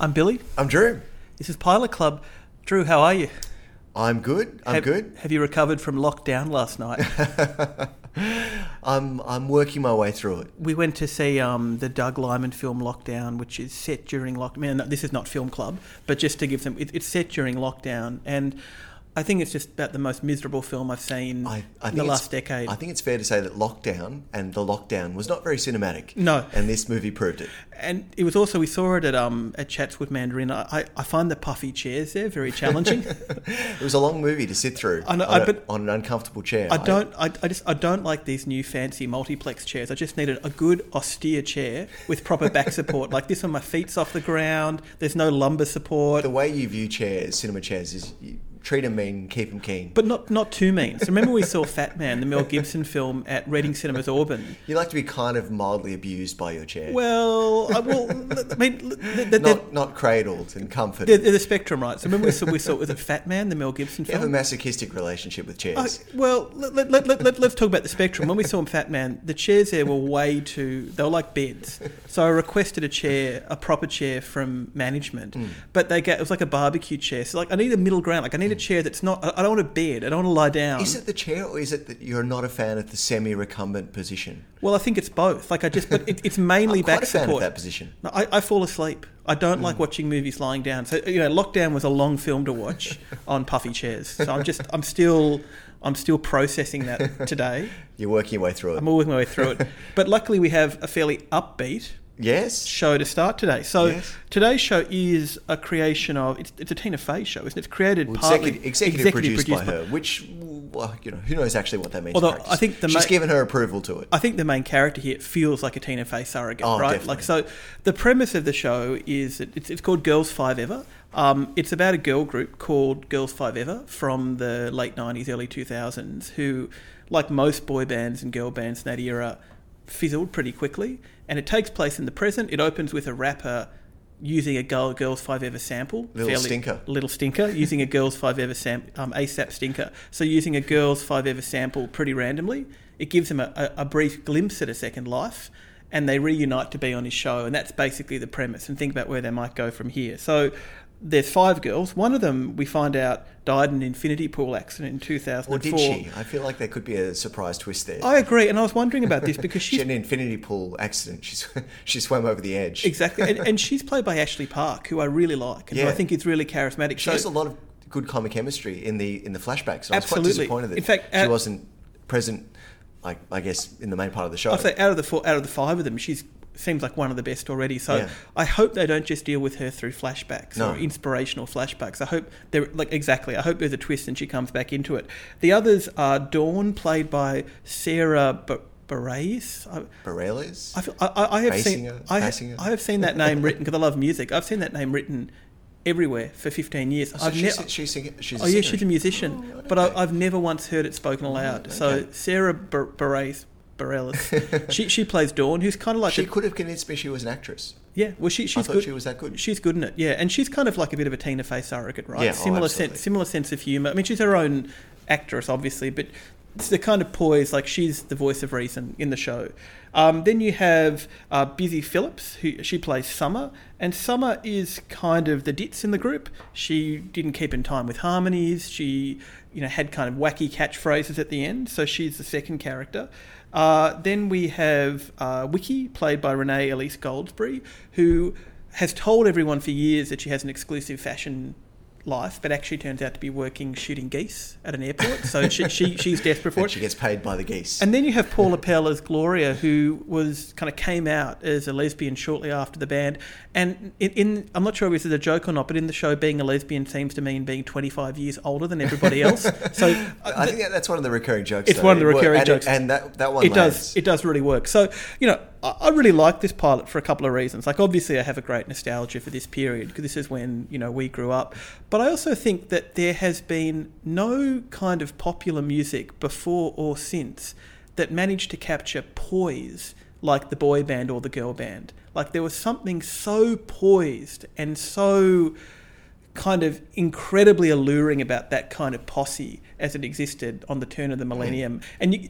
I'm Billy. I'm Drew. This is Pilot Club. Drew, how are you? I'm good. I'm have, good. Have you recovered from lockdown last night? I'm I'm working my way through it. we went to see um, the Doug Liman film Lockdown, which is set during lockdown. Man, this is not film club, but just to give them, it, it's set during lockdown, and I think it's just about the most miserable film I've seen I, I in the last decade. I think it's fair to say that lockdown and the lockdown was not very cinematic. No. and this movie proved it. and it was also we saw it at um at Chatswood Mandarin. I, I- find the puffy chairs there very challenging. It was a long movie to sit through I know, on, I- a- but- on an uncomfortable chair. I don't. I, I just. I don't like these new fancy multiplex chairs. I just needed a good austere chair with proper back support. Like this one, my feet's off the ground. There's no lumbar support. the way you view chairs, cinema chairs, is you treat them mean, keep them keen. But not not too mean. So remember we saw Fat Man, the Mel Gibson film at Reading Cinemas Auburn. you like to be kind of mildly abused by your chair, Well, I will. I mean, the, the, not not cradled and comforted. the, the, the spectrum, right? So remember we saw we saw was it Fat Man, the Mel Gibson you have a masochistic relationship with chairs. well, let, let, let, let, let, us talk about the spectrum. When we saw him Fat Man, the chairs there were way too, they were like beds. So I requested a chair, a proper chair from management, Hmm. but they get, it was like a barbecue chair. So like, I need a middle ground. Like I need a chair that's not, I I don't want a bed. I don't want to lie down. Is it the chair, or is it that you're not a fan of the semi-recumbent position? Well, I think it's both. Like I just, but it, it's mainly I'm quite back a fan support. of that position. No, I, I fall asleep. I don't Mm. like watching movies lying down. So you know, lockdown was a long film to watch on puffy chairs. So I'm just, I'm still, I'm still processing that today. You're working your way through it. I'm working my way through it. But luckily, we have a fairly upbeat yes. show to start today. So Yes. today's show is a creation of it's, it's a Tina Fey show, isn't it? It's created Well, partly executive, executive, produced, by her, which, well, you know, who knows actually what that means. Although. I think the she's ma- given her approval to it. I think the main character here feels like a Tina Fey surrogate, Oh, right? definitely. Like so, the premise of the show is that it's, it's called Girls Five Ever. Um, it's about a girl group called Girls Five Ever from the late '90s, early 2000s, who, like most boy bands and girl bands in that era, fizzled pretty quickly. And it takes place in the present. It opens with a rapper using a girl, Girls Five Ever sample, Little stinker. little stinker, using a Girls Five Ever sam- um, ASAP stinker. So using a Girls Five Ever sample pretty randomly, it gives them a, a, a brief glimpse at a second life, and they reunite to be on his show, and that's basically the premise. And think about where they might go from here. So there's five girls. One of them we find out died in an infinity pool accident in 2004. Or did she? I feel like there could be a surprise twist there. I agree, and I was wondering about this because she she's had an infinity pool accident. She's, she swam over the edge. exactly, and, and she's played by Ashley Park, who I really like, and who I think is really charismatic. She So- has a lot of good comic chemistry in the in the flashbacks. So I was quite disappointed that In fact, she wasn't present. I, I guess in the main part of the show. I'd say out of the four, out of the five of them, she's seems like one of the best already. So Yeah. I hope they don't just deal with her through flashbacks No. or inspirational flashbacks. I hope they're like exactly. I hope there's a twist and she comes back into it. The others are Dawn, played by Sarah B- Bareilles. I, Bareilles? I, I, I- have seen I, Basinger? I have seen that name written because I love music. I've seen that name written everywhere for 15 years. Oh, so I've she's, ne- she's, singing, she's a Oh yeah, singer. she's a musician, Oh, but I. I've never once heard it spoken aloud. Oh, so okay. Sarah Bar- Bareilles, Bareilles, she she plays Dawn, who's kind of like She a, could have convinced me she was an actress. yeah. Well, she I she's thought good. she was that good. She's good in it, yeah, and she's kind of like a bit of a Tina Fey surrogate, right? Yeah, oh, similar absolutely. sense, similar sense of humor. I mean, she's her own actress, obviously, but it's the kind of poise like she's the voice of reason in the show. Um, then you have uh, Busy Phillips, who she plays Summer, and Summer is kind of the ditz in the group. She didn't keep in time with harmonies. She, you know, had kind of wacky catchphrases at the end, so she's the second character. Uh, then we have uh, Wickie, played by Renee Elise Goldsberry, who has told everyone for years that she has an exclusive fashion life, but actually turns out to be working shooting geese at an airport. So she, she she's desperate for it. she gets paid by the geese. And then you have Paula Pell as Gloria, who was kind of came out as a lesbian shortly after the band. And in, in I'm not sure if this is a joke or not, but in the show, being a lesbian seems to mean being 25 years older than everybody else. So uh, I think that's one of the recurring jokes. It's though. one of the recurring and jokes. It, and that, that one it does it does really work. So you know, I, I really like this pilot for a couple of reasons. Like obviously, I have a great nostalgia for this period because this is when you know we grew up. But I also think that there has been no kind of popular music before or since that managed to capture poise like the boy band or the girl band. Like there was something so poised and so kind of incredibly alluring about that kind of posse as it existed on the turn of the millennium. And you,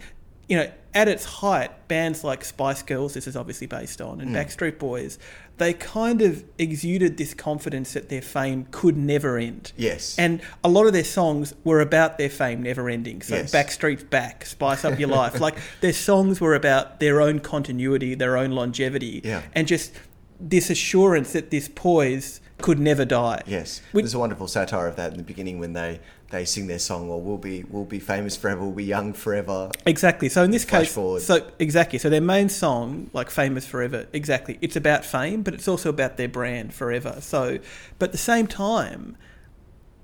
you know, at its height, bands like Spice Girls, this is obviously based on, and hmm. Backstreet Boys, they kind of exuded this confidence that their fame could never end. Yes. And a lot of their songs were about their fame never ending. So Yes. Backstreet's Back, Spice Up Your Life. Like their songs were about their own continuity, their own longevity, Yeah. and just this assurance that this poise could never die. Yes, Which- there's a wonderful satire of that in the beginning when they, they sing their song. or we'll be we'll be famous forever. We'll be young forever. Exactly. So in this Flash case, forward. so exactly. So their main song, like "Famous Forever," exactly. It's about fame, but it's also about their brand forever. So, but at the same time,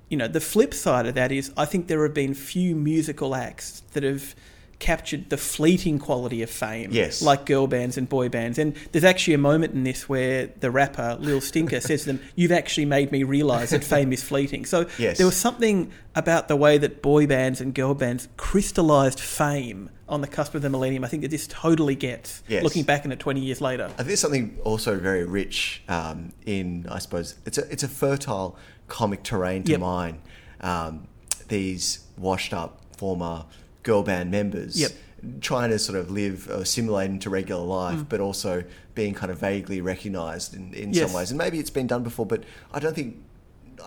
you know, the flip side of that is, I think there have been few musical acts that have captured the fleeting quality of fame, Yes. like girl bands and boy bands. And there's actually a moment in this where the rapper Lil Stinker says to them, "You've actually made me realise that fame is fleeting." So Yes. there was something about the way that boy bands and girl bands crystallized fame on the cusp of the millennium. I think that this totally gets Yes. looking back on it 20 years later. I think there's something also very rich um, in, I suppose, it's a it's a fertile comic terrain to Yep. mine. Um, these washed up former girl band members Yep. trying to sort of live or assimilate into regular life, Mm. but also being kind of vaguely recognised in, in Yes. some ways. And maybe it's been done before, but I don't think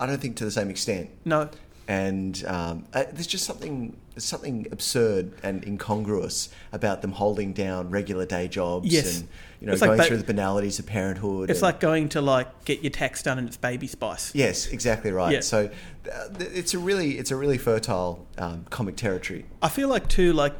I don't think to the same extent. No, and um, uh, there's just something there's something absurd and incongruous about them holding down regular day jobs Yes. and you know It's like going ba- through the banalities of parenthood. it's and- like going to like get your tax done and it's baby spice. yes, exactly right. Yeah. So uh, it's a really it's a really fertile um, comic territory. I feel like too, like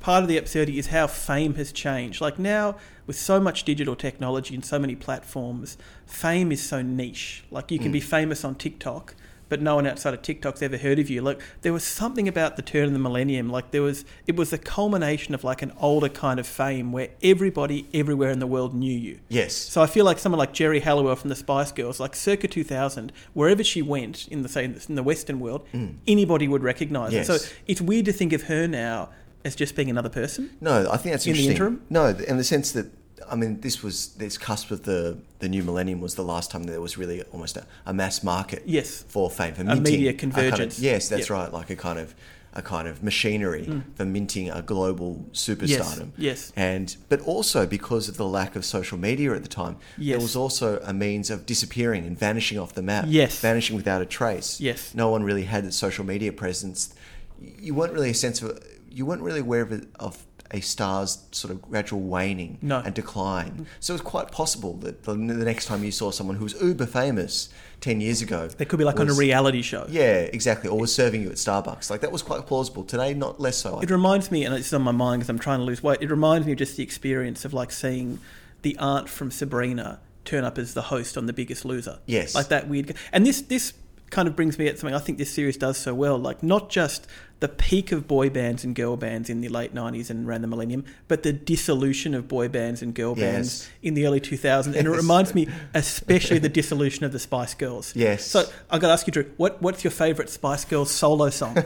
part of the absurdity is how fame has changed. Like now, with so much digital technology and so many platforms, fame is so niche. Like you can Mm. be famous on TikTok, but no one outside of TikTok's ever heard of you. Like there was something about the turn of the millennium. Like there was, it was the culmination of like an older kind of fame where everybody everywhere in the world knew you. Yes. So I feel like someone like Geri Halliwell from the Spice Girls, like circa 2000, wherever she went in the say in the Western world, anybody would recognise her. Mm. Yes. So it's weird to think of her now as just being another person. No, I think that's In the interim? No, in the sense that I mean, this was this cusp of the the new millennium was the last time there was really almost a, a mass market. Yes. For fame, for A minting media kind of- convergence. yes, that's Yep. Mm. right. Like a kind of a kind of machinery for minting a global superstardom. yes. yes. And but also because of the lack of social media at the time, Yes. there was also a means of disappearing and vanishing off the map. Yes. Vanishing without a trace. Yes. No one really had a social media presence. You weren't really a sense of you weren't really aware of, of a star's sort of gradual waning No. and decline. So it's quite possible that the, the next time you saw someone who was uber famous ten years ago, They could be like on a reality show. Yeah, exactly. Or was serving you at Starbucks. Like that was quite plausible. Today, not less so. I It reminds me, and it's on my mind because I'm trying to lose weight. It reminds me of just the experience of like seeing the aunt from Sabrina turn up as the host on The Biggest Loser. Yes. like that weird. And this this kind of brings me at something I think this series does so well. Like not just the peak of boy bands and girl bands in the late 90s and around the millennium, but the dissolution of boy bands and girl bands in the early 2000s. And it reminds me especially the dissolution of the Spice Girls. Yes. So I've got to ask you, Drew, what, what's your favourite Spice Girls solo song?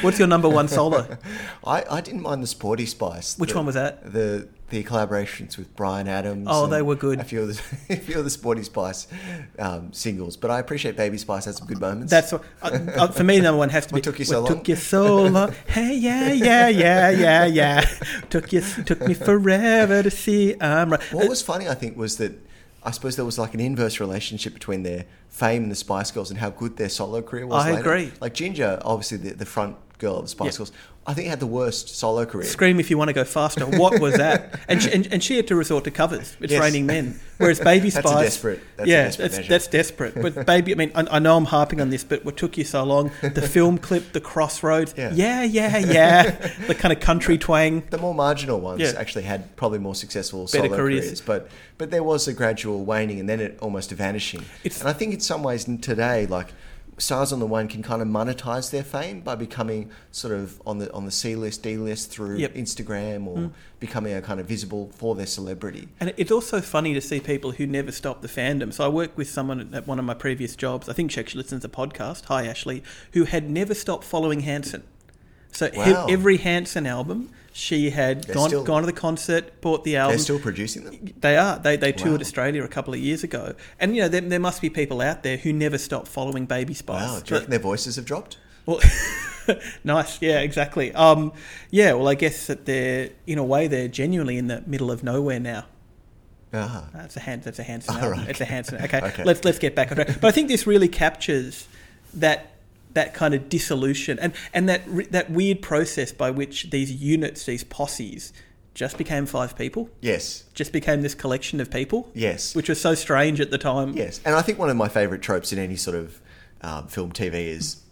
what's your number one solo? I, I didn't mind the Sporty Spice. Which The- one was that? The the collaborations with Bryan Adams. Oh, they were good. A few of the, a few of the Sporty Spice um, singles, but I appreciate Baby Spice had some good moments. That's what, uh, uh, for me. Number one has to be. What took you so long? Took you so long. Hey, yeah, yeah, yeah, yeah, yeah. took you, took me forever to see. I'm right. What was funny, I think, was that I suppose there was like an inverse relationship between their fame and the Spice Girls and how good their solo career was. I later. agree. Like Ginger, obviously the, the front girl of the Spice. Girls, I think he had the worst solo career. Scream if you want to go faster. What was that? And she, and, and she had to resort to covers. It's Yes. raining men. Whereas Baby That's a desperate- that's yeah, desperate that's, that's desperate. But Baby, I mean, I, I know I'm harping on this, but what took you so long? The film clip, the crossroads, Yeah. yeah, yeah, yeah. the kind of country twang. the more marginal ones Yeah. actually had probably more successful Better solo careers. careers, but but there was a gradual waning and then it almost a vanishing. It's- and I think in some ways today, like stars on the one can kind of monetize their fame by becoming sort of on the on the C list, D list through Yep. Mm. Instagram or becoming a kind of visible for their celebrity. And it's also funny to see people who never stop the fandom. So I worked with someone at one of my previous jobs. I think she actually listens to podcast. Hi, Ashley, who had never stopped following Hanson. So he- every Hanson album, she had They're gone, still- gone to the concert, bought the album. They're still producing them. They are. They, they toured Wow. Australia a couple of years ago. And, you know, there, there must be people out there who never stop following Baby Spice. Wow, do you reckon their voices have dropped? Well, nice. Yeah, exactly. Um, yeah. Well, I guess that they're in a way they're genuinely in the middle of nowhere now. Ah. That's a hand. That's a Hanson. Oh, album. right. It's a Hanson. Okay. Okay. Let's let's get back on track. But I think this really captures that that kind of dissolution and and that that weird process by which these units, these posses, just became five people. Yes. Just became this collection of people. Yes. Which was so strange at the time. Yes, and I think one of my favourite tropes in any sort of um, film, TV is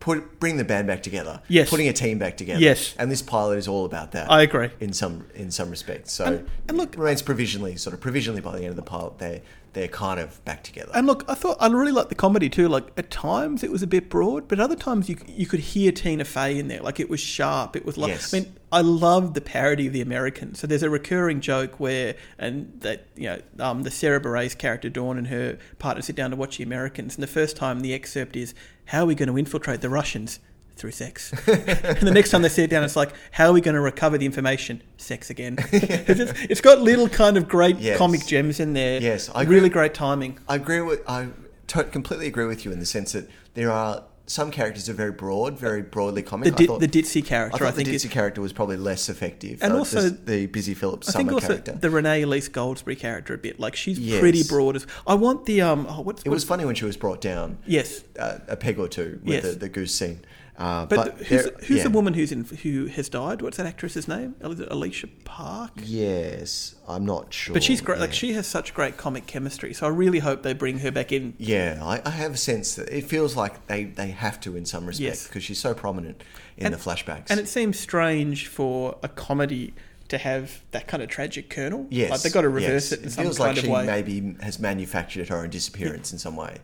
put bring the band back together. Yes. putting a team back together. Yes. and this pilot is all about that. I agree. in some in some respects. So And- and look- it remains provisionally, sort of provisionally by the end of the pilot, they they're kind of back together. And look, I thought I really liked the comedy too. Like at times it was a bit broad, but other times you you could hear Tina Fey in there. Like it was sharp. It was like Yes. I mean, I love the parody of the Americans. So there's a recurring joke where and that you know um, the Sarah Bareilles character Dawn and her partner sit down to watch the Americans, and the first time the excerpt is how are we going to infiltrate the Russians. Through sex, and the next time they sit down, it's like, "How are we going to recover the information? Sex again." it's, it's got little kind of great Yes. comic gems in there. Yes, I really agree. great timing. I agree with I completely agree with you in the sense that there are some characters are very broad, very broadly comic. The, di- I thought, the ditzy I character, thought I, think, the ditzy character was probably less effective, And uh, also- the, the busy Phillips I summer think also character. the Renee Elise Goldsberry character a bit. Like she's Yes. pretty broad. As I want the um. Oh, what's it was funny when she was brought down yes, uh, a peg or two with Yes. the, the goose scene. Uh, but, but who's, who's yeah. the woman who's in who has died? What's that actress's name? Alicia Park? Yes, I'm not sure. But she's great. Like she has such great comic chemistry. So I really hope they bring her back in. Yeah, I, I have a sense that it feels like they, they have to in some respect Yes. because she's so prominent in And- the flashbacks. And it seems strange for a comedy to have that kind of tragic kernel. yes, like they've got to reverse yes. it in some way. It some feels kind like of she way. maybe has manufactured her own disappearance in some way.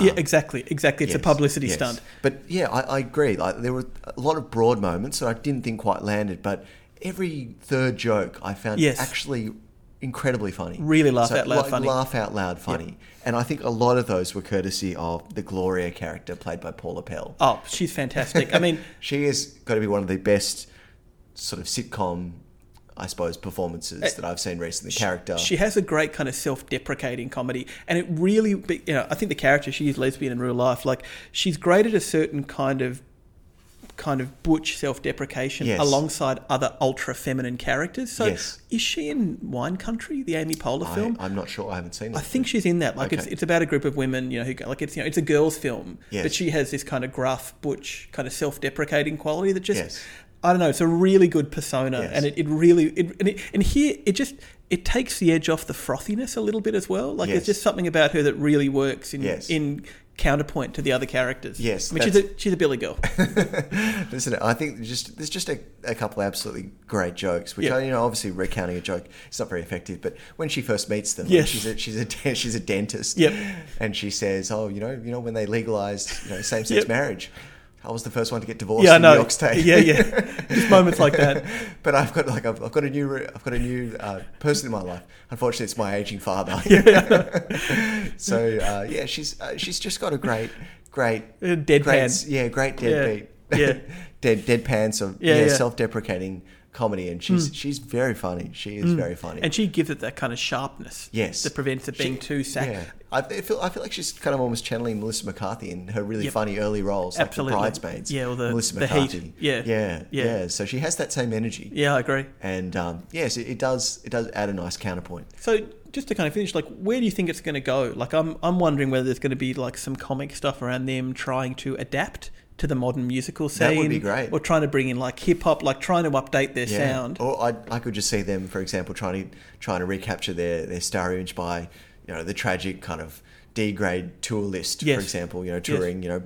Yeah, Um, exactly, exactly. It's a publicity yes. stunt. But yeah, I, I agree. Like there were a lot of broad moments that I didn't think quite landed, but every third joke I found Yes. actually incredibly funny. Really laugh out loud like, funny. Laugh out loud funny. And I think a lot of those were courtesy of the Gloria character played by Paula Pell. Oh, she's fantastic. I mean, She has got to be one of the best sort of sitcom, I suppose, performances eh, that I've seen recently. Character. She has a great kind of self-deprecating comedy, and it really, you know, I think the character she is lesbian in real life. Like she's great at a certain kind of, kind of butch self-deprecation Yes. alongside other ultra-feminine characters. So, Yes. is she in Wine Country, the Amy Poehler I, film? I'm not sure. I haven't seen it. I think she's in that. Like it's Okay. it's about a group of women, you know, who like it's you know it's a girls' film, Yes. but she has this kind of gruff, butch, kind of self-deprecating quality that just Yes. I don't know. It's a really good persona, Yes. and it, it really it, and, it, and here it just it takes the edge off the frothiness a little bit as well. Like Yes. there's just something about her that really works in Yes. in counterpoint to the other characters. Yes, I mean she's a she's a Billy girl. Listen, I think just there's just a, a couple of absolutely great jokes, which Yeah. I, you know, obviously recounting a joke is not very effective. But when she first meets them, Yes. she's a she's a she's a dentist, Yep. and she says, "Oh, you know, you know, when they legalized you know same sex Yep. marriage." I was the first one to get divorced yeah, in know. New York State. Yeah, yeah. just moments like that. but I've got like I've, I've got a new I've got a new uh, person in my life. Unfortunately, it's my aging father. so uh, yeah, she's uh, she's just got a great great deadpan. great, yeah, great deadbeat, Yeah. dead deadpan, so Yeah, yeah, yeah. self-deprecating comedy, and she's she's very funny. She is very funny. And she gives it that kind of sharpness. Yes. That prevents it being She- too sack. I feel I feel like she's kind of almost channeling Melissa McCarthy in her really Yep. funny early roles, like Absolutely. the Bridesmaids. Yeah, or the- Melissa the Heat. McCarthy. Yeah. yeah, Yeah. yeah, So she has that same energy. Yeah, I agree. and um, yes, it, it does. It does add a nice counterpoint. So just to kind of finish, like, where do you think it's going to go? Like, I'm I'm wondering whether there's going to be like some comic stuff around them trying to adapt to the modern musical scene. That would be great. Or trying to bring in like hip hop, like trying to update their Yeah. sound. Or I, I could just see them, for example, trying to trying to recapture their, their star image by you know the tragic kind of D grade tour list, Yes. for example. You know, touring you know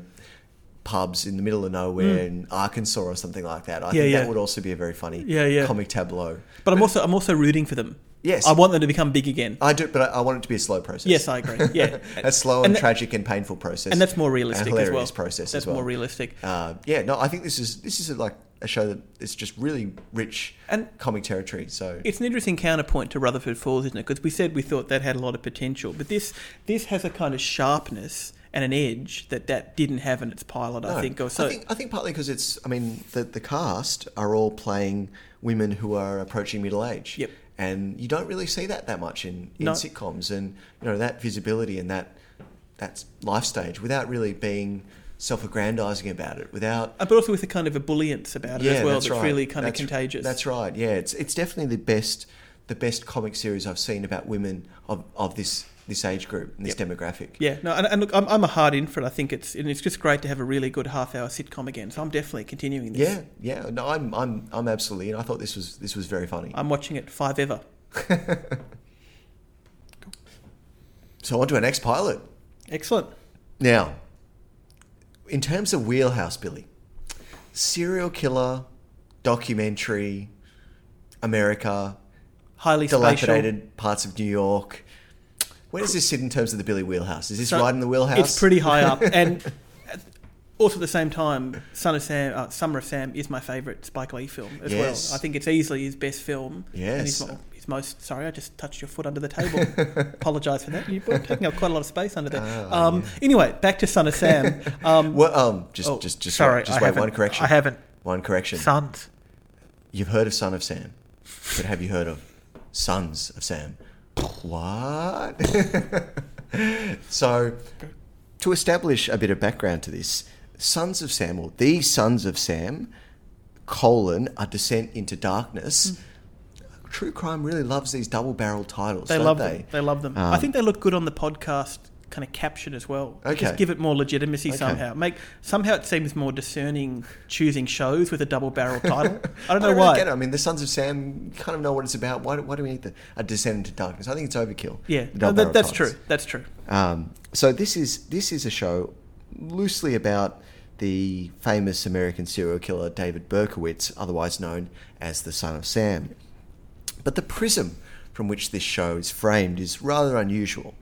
pubs in the middle of nowhere in Arkansas or something like that. I Mm. Yeah, think yeah. that would also be a very funny Yeah, yeah. comic tableau. But I'm also I'm also rooting for them. Yes. I want them to become big again. I do, but I, I want it to be a slow process. Yes, I agree. Yeah, a slow And and, that- tragic and painful process, and that's more realistic as hilarious well. process That's as well. more realistic. Uh, yeah, no, I think this is this is a, like a show that is just really rich And- comic territory. So It's an interesting counterpoint to Rutherford Falls, isn't it? Because we said we thought that had a lot of potential, but this this has a kind of sharpness and an edge that that didn't have in its pilot. I think. Or so I think I think partly because it's I mean the the cast are all playing women who are approaching middle age. Yep. And you don't really see that that much in, in No. sitcoms, and you know that visibility and that that life stage without really being self-aggrandizing about it, without Uh, but also with a kind of ebullience about it as well that's, really kind That's- of contagious. That's right. Yeah, it's it's definitely the best the best comic series I've seen about women of, of this this age group and this demographic. Yeah, no, and, and look, I'm, I'm a hard in for it. I think it's and it's just great to have a really good half hour sitcom again. So I'm definitely continuing this. Yeah, yeah. No, I'm I'm I'm absolutely. And I thought this was this was very funny. I'm watching it five ever. So on to our next pilot. Excellent. Now, in terms of wheelhouse, Billy, serial killer, documentary, America, Highly spatial. dilapidated parts of New York. Where does this sit in terms of the Billy wheelhouse? Is this So right in the wheelhouse? It's pretty high up, and also at the same time, Son of Sam, uh, Summer of Sam is my favourite Spike Lee film as Yes. well. I think it's easily his best film. Yes. Mo- most. Sorry, I just touched your foot under the table. Apologise for that. You're taking up quite a lot of space under there. Ah, um, Anyway, back to Son of Sam. Um, Well, um, just oh, just just sorry, just I wait. One correction. I haven't. One correction. Sons. You've heard of Son of Sam, but have you heard of Sons of Sam? What? so, to establish a bit of background to this, Sons of Sam, or The Sons of Sam, colon, A Descent into Darkness. True crime really loves these double-barreled titles. They don't love they? them. They love them. Um, I think they look good on the podcast kind of caption as well. Okay. Just give it more legitimacy Okay. somehow. Make somehow it seems more discerning choosing shows with a double barrel title. I don't know I really why. get it. I mean, the Sons of Sam kind of know what it's about. Why, do- why do we need the, a descent into darkness? I think it's overkill. Yeah, no, that, that's titles. true. That's true. Um, so this is this is a show loosely about the famous American serial killer David Berkowitz, otherwise known as the Son of Sam. But the prism from which this show is framed is rather unusual.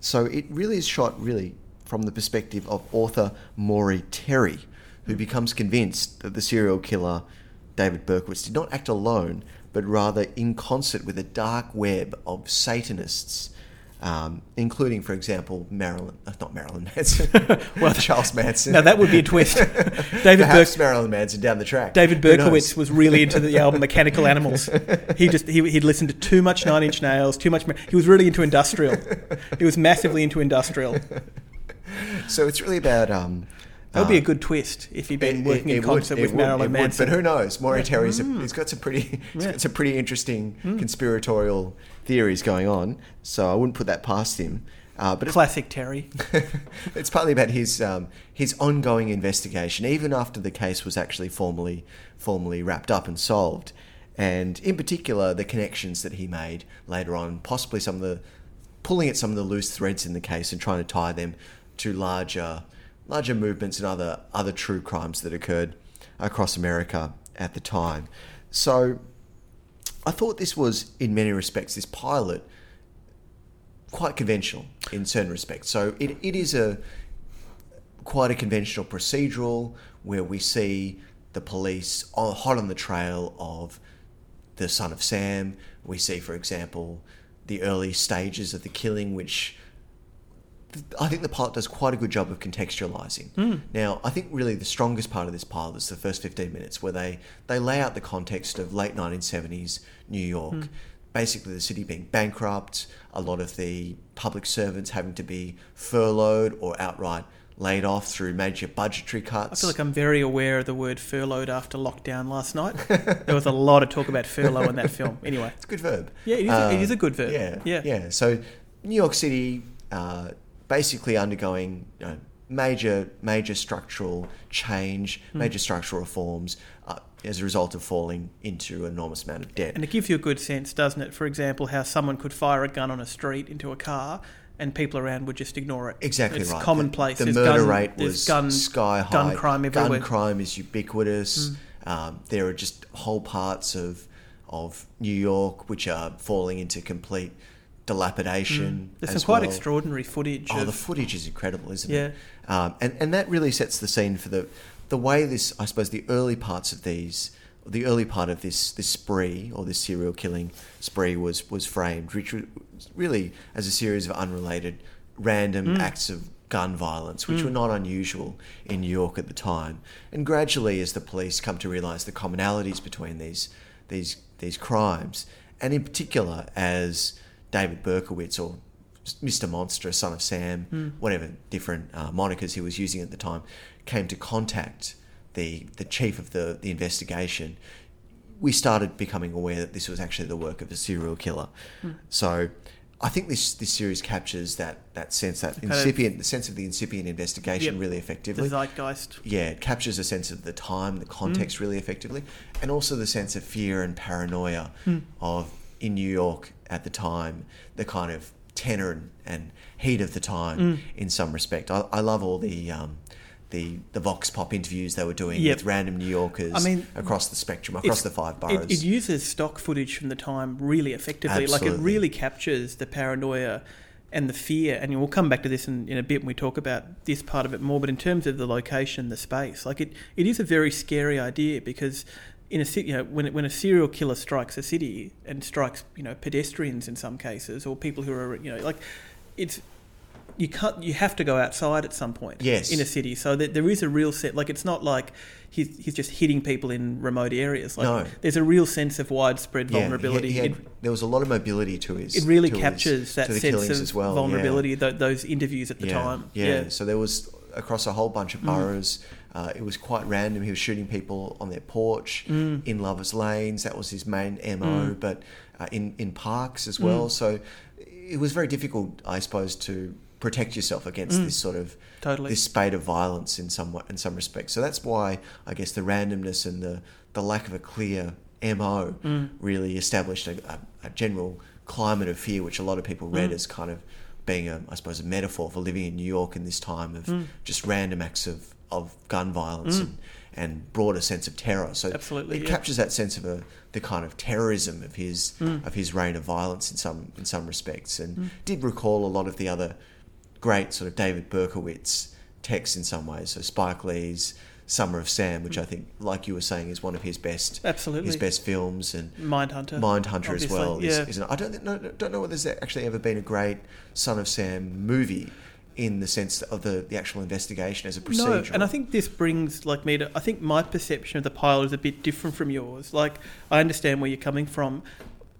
So it really is shot really from the perspective of author Maury Terry, who becomes convinced that the serial killer David Berkowitz did not act alone, but rather in concert with a dark web of Satanists, um, including, for example, Marilyn, uh, not Marilyn Manson, well, Charles Manson. Now that would be a twist. David Perhaps Berk- Marilyn Manson down the track. David Berkowitz was really into the album Mechanical Animals. He just he, he'd listened to too much Nine Inch Nails, too much. He was really into industrial. He was massively into industrial. So it's really about. Um, That would be uh, a good twist if he'd been It- working it- in it would- concert it with would- Marilyn it would, Manson. But who knows? Maury Terry's a, he's got some pretty. Yeah. Got some pretty interesting conspiratorial theories going on. So I wouldn't put that past him. Uh, but it's, Classic Terry. it's partly about his um, his ongoing investigation, even after the case was actually formally formally wrapped up and solved, and in particular the connections that he made later on, possibly some of the pulling at some of the loose threads in the case and trying to tie them to larger larger movements and other other true crimes that occurred across America at the time. So I thought this was, in many respects, this pilot quite conventional in certain respects. So it, it is a quite a conventional procedural where we see the police on, hot on the trail of the son of Sam. We see, for example, the early stages of the killing, which I think the pilot does quite a good job of contextualizing. Hmm. Now, I think really the strongest part of this pilot is the first 15 minutes where they, they lay out the context of late 1970s New York. Basically, the city being bankrupt, a lot of the public servants having to be furloughed or outright laid off through major budgetary cuts. I feel like I'm very aware of the word furloughed after lockdown last night. there was a lot of talk about furlough in that film. Anyway, It's a good verb. Yeah, it is a- it is a good verb. Yeah, Yeah. yeah. So New York City, uh, basically undergoing you know, major, major structural change, Hmm. major structural reforms uh, as a result of falling into an enormous amount of debt. and it gives you a good sense, doesn't it? For example, how someone could fire a gun on a street into a car. And people around would just ignore it. Exactly it's right. commonplace. The, the murder gun- rate was gun, sky high. Gun crime everywhere. Gun crime is ubiquitous. Um, there are just whole parts of of New York which are falling into complete dilapidation. There's as some quite well. extraordinary footage. Oh, of, the footage is incredible, isn't Yeah. it? Um, and and that really sets the scene for the the way this, I suppose, the early parts of these, the early part of this this spree or this serial killing spree was was framed, which was really as a series of unrelated, random Mm. acts of gun violence, which were not unusual in New York at the time. And gradually, as the police come to realise the commonalities between these these these crimes, and in particular as David Berkowitz or Mr. Monster, Son of Sam, whatever different uh, monikers he was using at the time, came to contact the the chief of the the investigation, we started becoming aware that this was actually the work of a serial killer. Hmm. So. I think this this series captures that, that sense, that kind of- incipient, the sense of the incipient investigation Yep. really The effectively zeitgeist. yeah, it captures a sense of the time, the hmm. context really effectively, and also the sense of fear and paranoia hmm. of in New York at the time, the kind of tenor and, and heat of the time in some respect. I, I love all the um, the the vox pop interviews they were doing Yep. with random New Yorkers I mean, across the spectrum, across the five boroughs. it uses stock footage from the time really effectively. Like it really captures the paranoia and the fear. And we'll come back to this in, in a bit when we talk about this part of it more. But in terms of the location, the space, like it, it is a very scary idea because in a city, you know, when when a serial killer strikes a city and strikes, you know, pedestrians in some cases or people who are, you know, like it's you can't you have to go outside at some point Yes. in a city so that there is a real set like it's not like he's, he's just hitting people in remote areas like No. there's a real sense of widespread Yeah, he had- vulnerability he had- it, there was a lot of mobility to his. it really to his- captures that sense of as well, yeah. vulnerability th- those interviews at the time Yeah. So there was across a whole bunch Mm. of boroughs. Uh, it was quite random. He was shooting people on their porch Mm. in lovers' lanes. That was his main mo. But uh, in in parks as well. So it was very difficult, I suppose, to protect yourself against this sort of Mm. Totally. this spate of violence in some in some respects. So that's why I guess the randomness and the the lack of a clear mo Mm. really established a, a, a general climate of fear, which a lot of people read Mm. as kind of being a, I suppose, a metaphor for living in New York in this time of Mm. just random acts of, of gun violence and, and broader sense of terror. So Absolutely, it yeah. captures that sense of a, the kind of terrorism of his Mm. of his reign of violence in some in some respects, and did recall a lot of the other great sort of David Berkowitz texts in some ways. So Spike Lee's Summer of Sam, which I think, like you were saying, is one of his best. Absolutely. his best films, and Mindhunter Mindhunter as well. yeah. Is, is an, I don't no, don't know whether there's actually ever been a great Son of Sam movie in the sense of the, the actual investigation as a No, procedure. and I think this brings like me to. I think my perception of the pilot is a bit different from yours. Like I understand where you're coming from.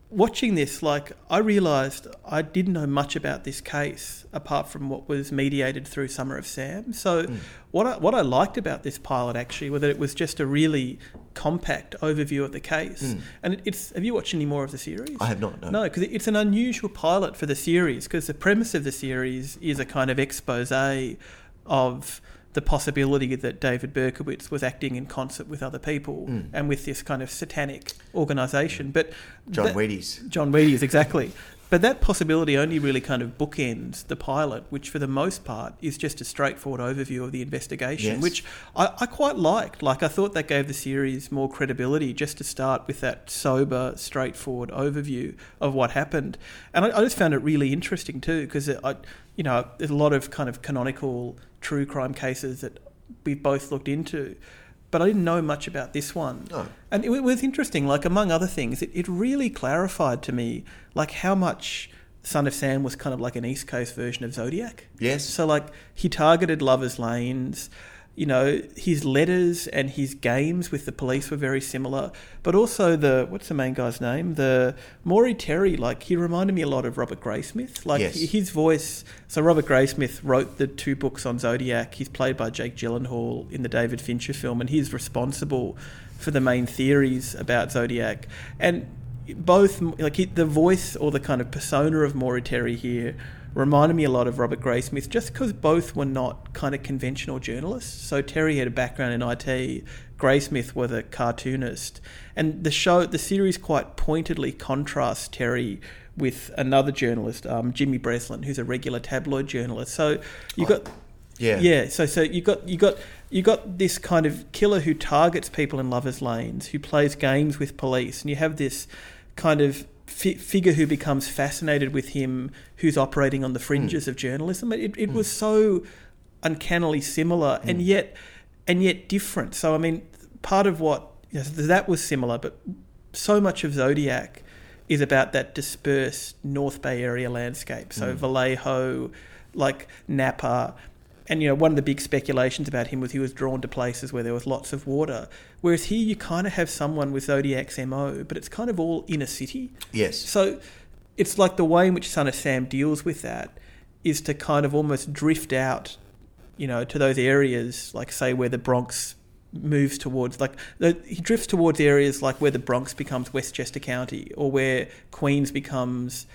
Watching this, like I realised I didn't know much about this case apart from what was mediated through Summer of Sam. So Hmm. what I, what I liked about this pilot actually was that it was just a really compact overview of the case. And it's have you watched any more of the series? I have not. No. No, because it's an unusual pilot for the series. Because the premise of the series is a kind of expose of the possibility that David Berkowitz was acting in concert with other people hmm. and with this kind of satanic organisation. But John that- Wheaties. John Wheaties, exactly. But that possibility only really kind of bookends the pilot, which for the most part is just a straightforward overview of the investigation, Yes. which I, I quite liked. Like, I thought that gave the series more credibility just to start with that sober, straightforward overview of what happened. And I, I just found it really interesting too, because I, you know, there's a lot of kind of canonical true crime cases that we've both looked into. But I didn't know much about this one. No. And it was interesting, like among other things, it, it really clarified to me like how much Son of Sam was kind of like an East Coast version of Zodiac. Yes. So like he targeted lovers' lanes, you know, his letters and his games with the police were very similar. But also the what's the main guy's name? The Maury Terry, like he reminded me a lot of Robert Graysmith. Like Yes. his voice so Robert Graysmith wrote the two books on Zodiac. He's played by Jake Gyllenhaal in the David Fincher film and he's responsible for the main theories about Zodiac. And both like he, the voice or the kind of persona of Maury Terry here reminded me a lot of Robert Graysmith just because both were not kind of conventional journalists. So Terry had a background in IT, Graysmith was a cartoonist, and the show, the series quite pointedly contrasts Terry with another journalist, um, Jimmy Breslin, who's a regular tabloid journalist. So you got Yeah. yeah, so so you got you got you got this kind of killer who targets people in lovers' lanes, who plays games with police, and you have this kind of fi- figure who becomes fascinated with him, who's operating on the hmm. fringes of journalism. It, it hmm. was so uncannily similar, hmm. and yet and yet different. So I mean, part of what you know, that was similar, but so much of Zodiac is about that dispersed North Bay area landscape. So Vallejo, like Napa, and you know one of the big speculations about him was he was drawn to places where there was lots of water. Whereas here you kind of have someone with Zodiac's mo, but it's kind of all in a city. Yes. So it's like the way in which Son of Sam deals with that is to kind of almost drift out, you know, to those areas, like say where the Bronx moves towards, like the, he drifts towards areas like where the Bronx becomes Westchester County or where Queens becomes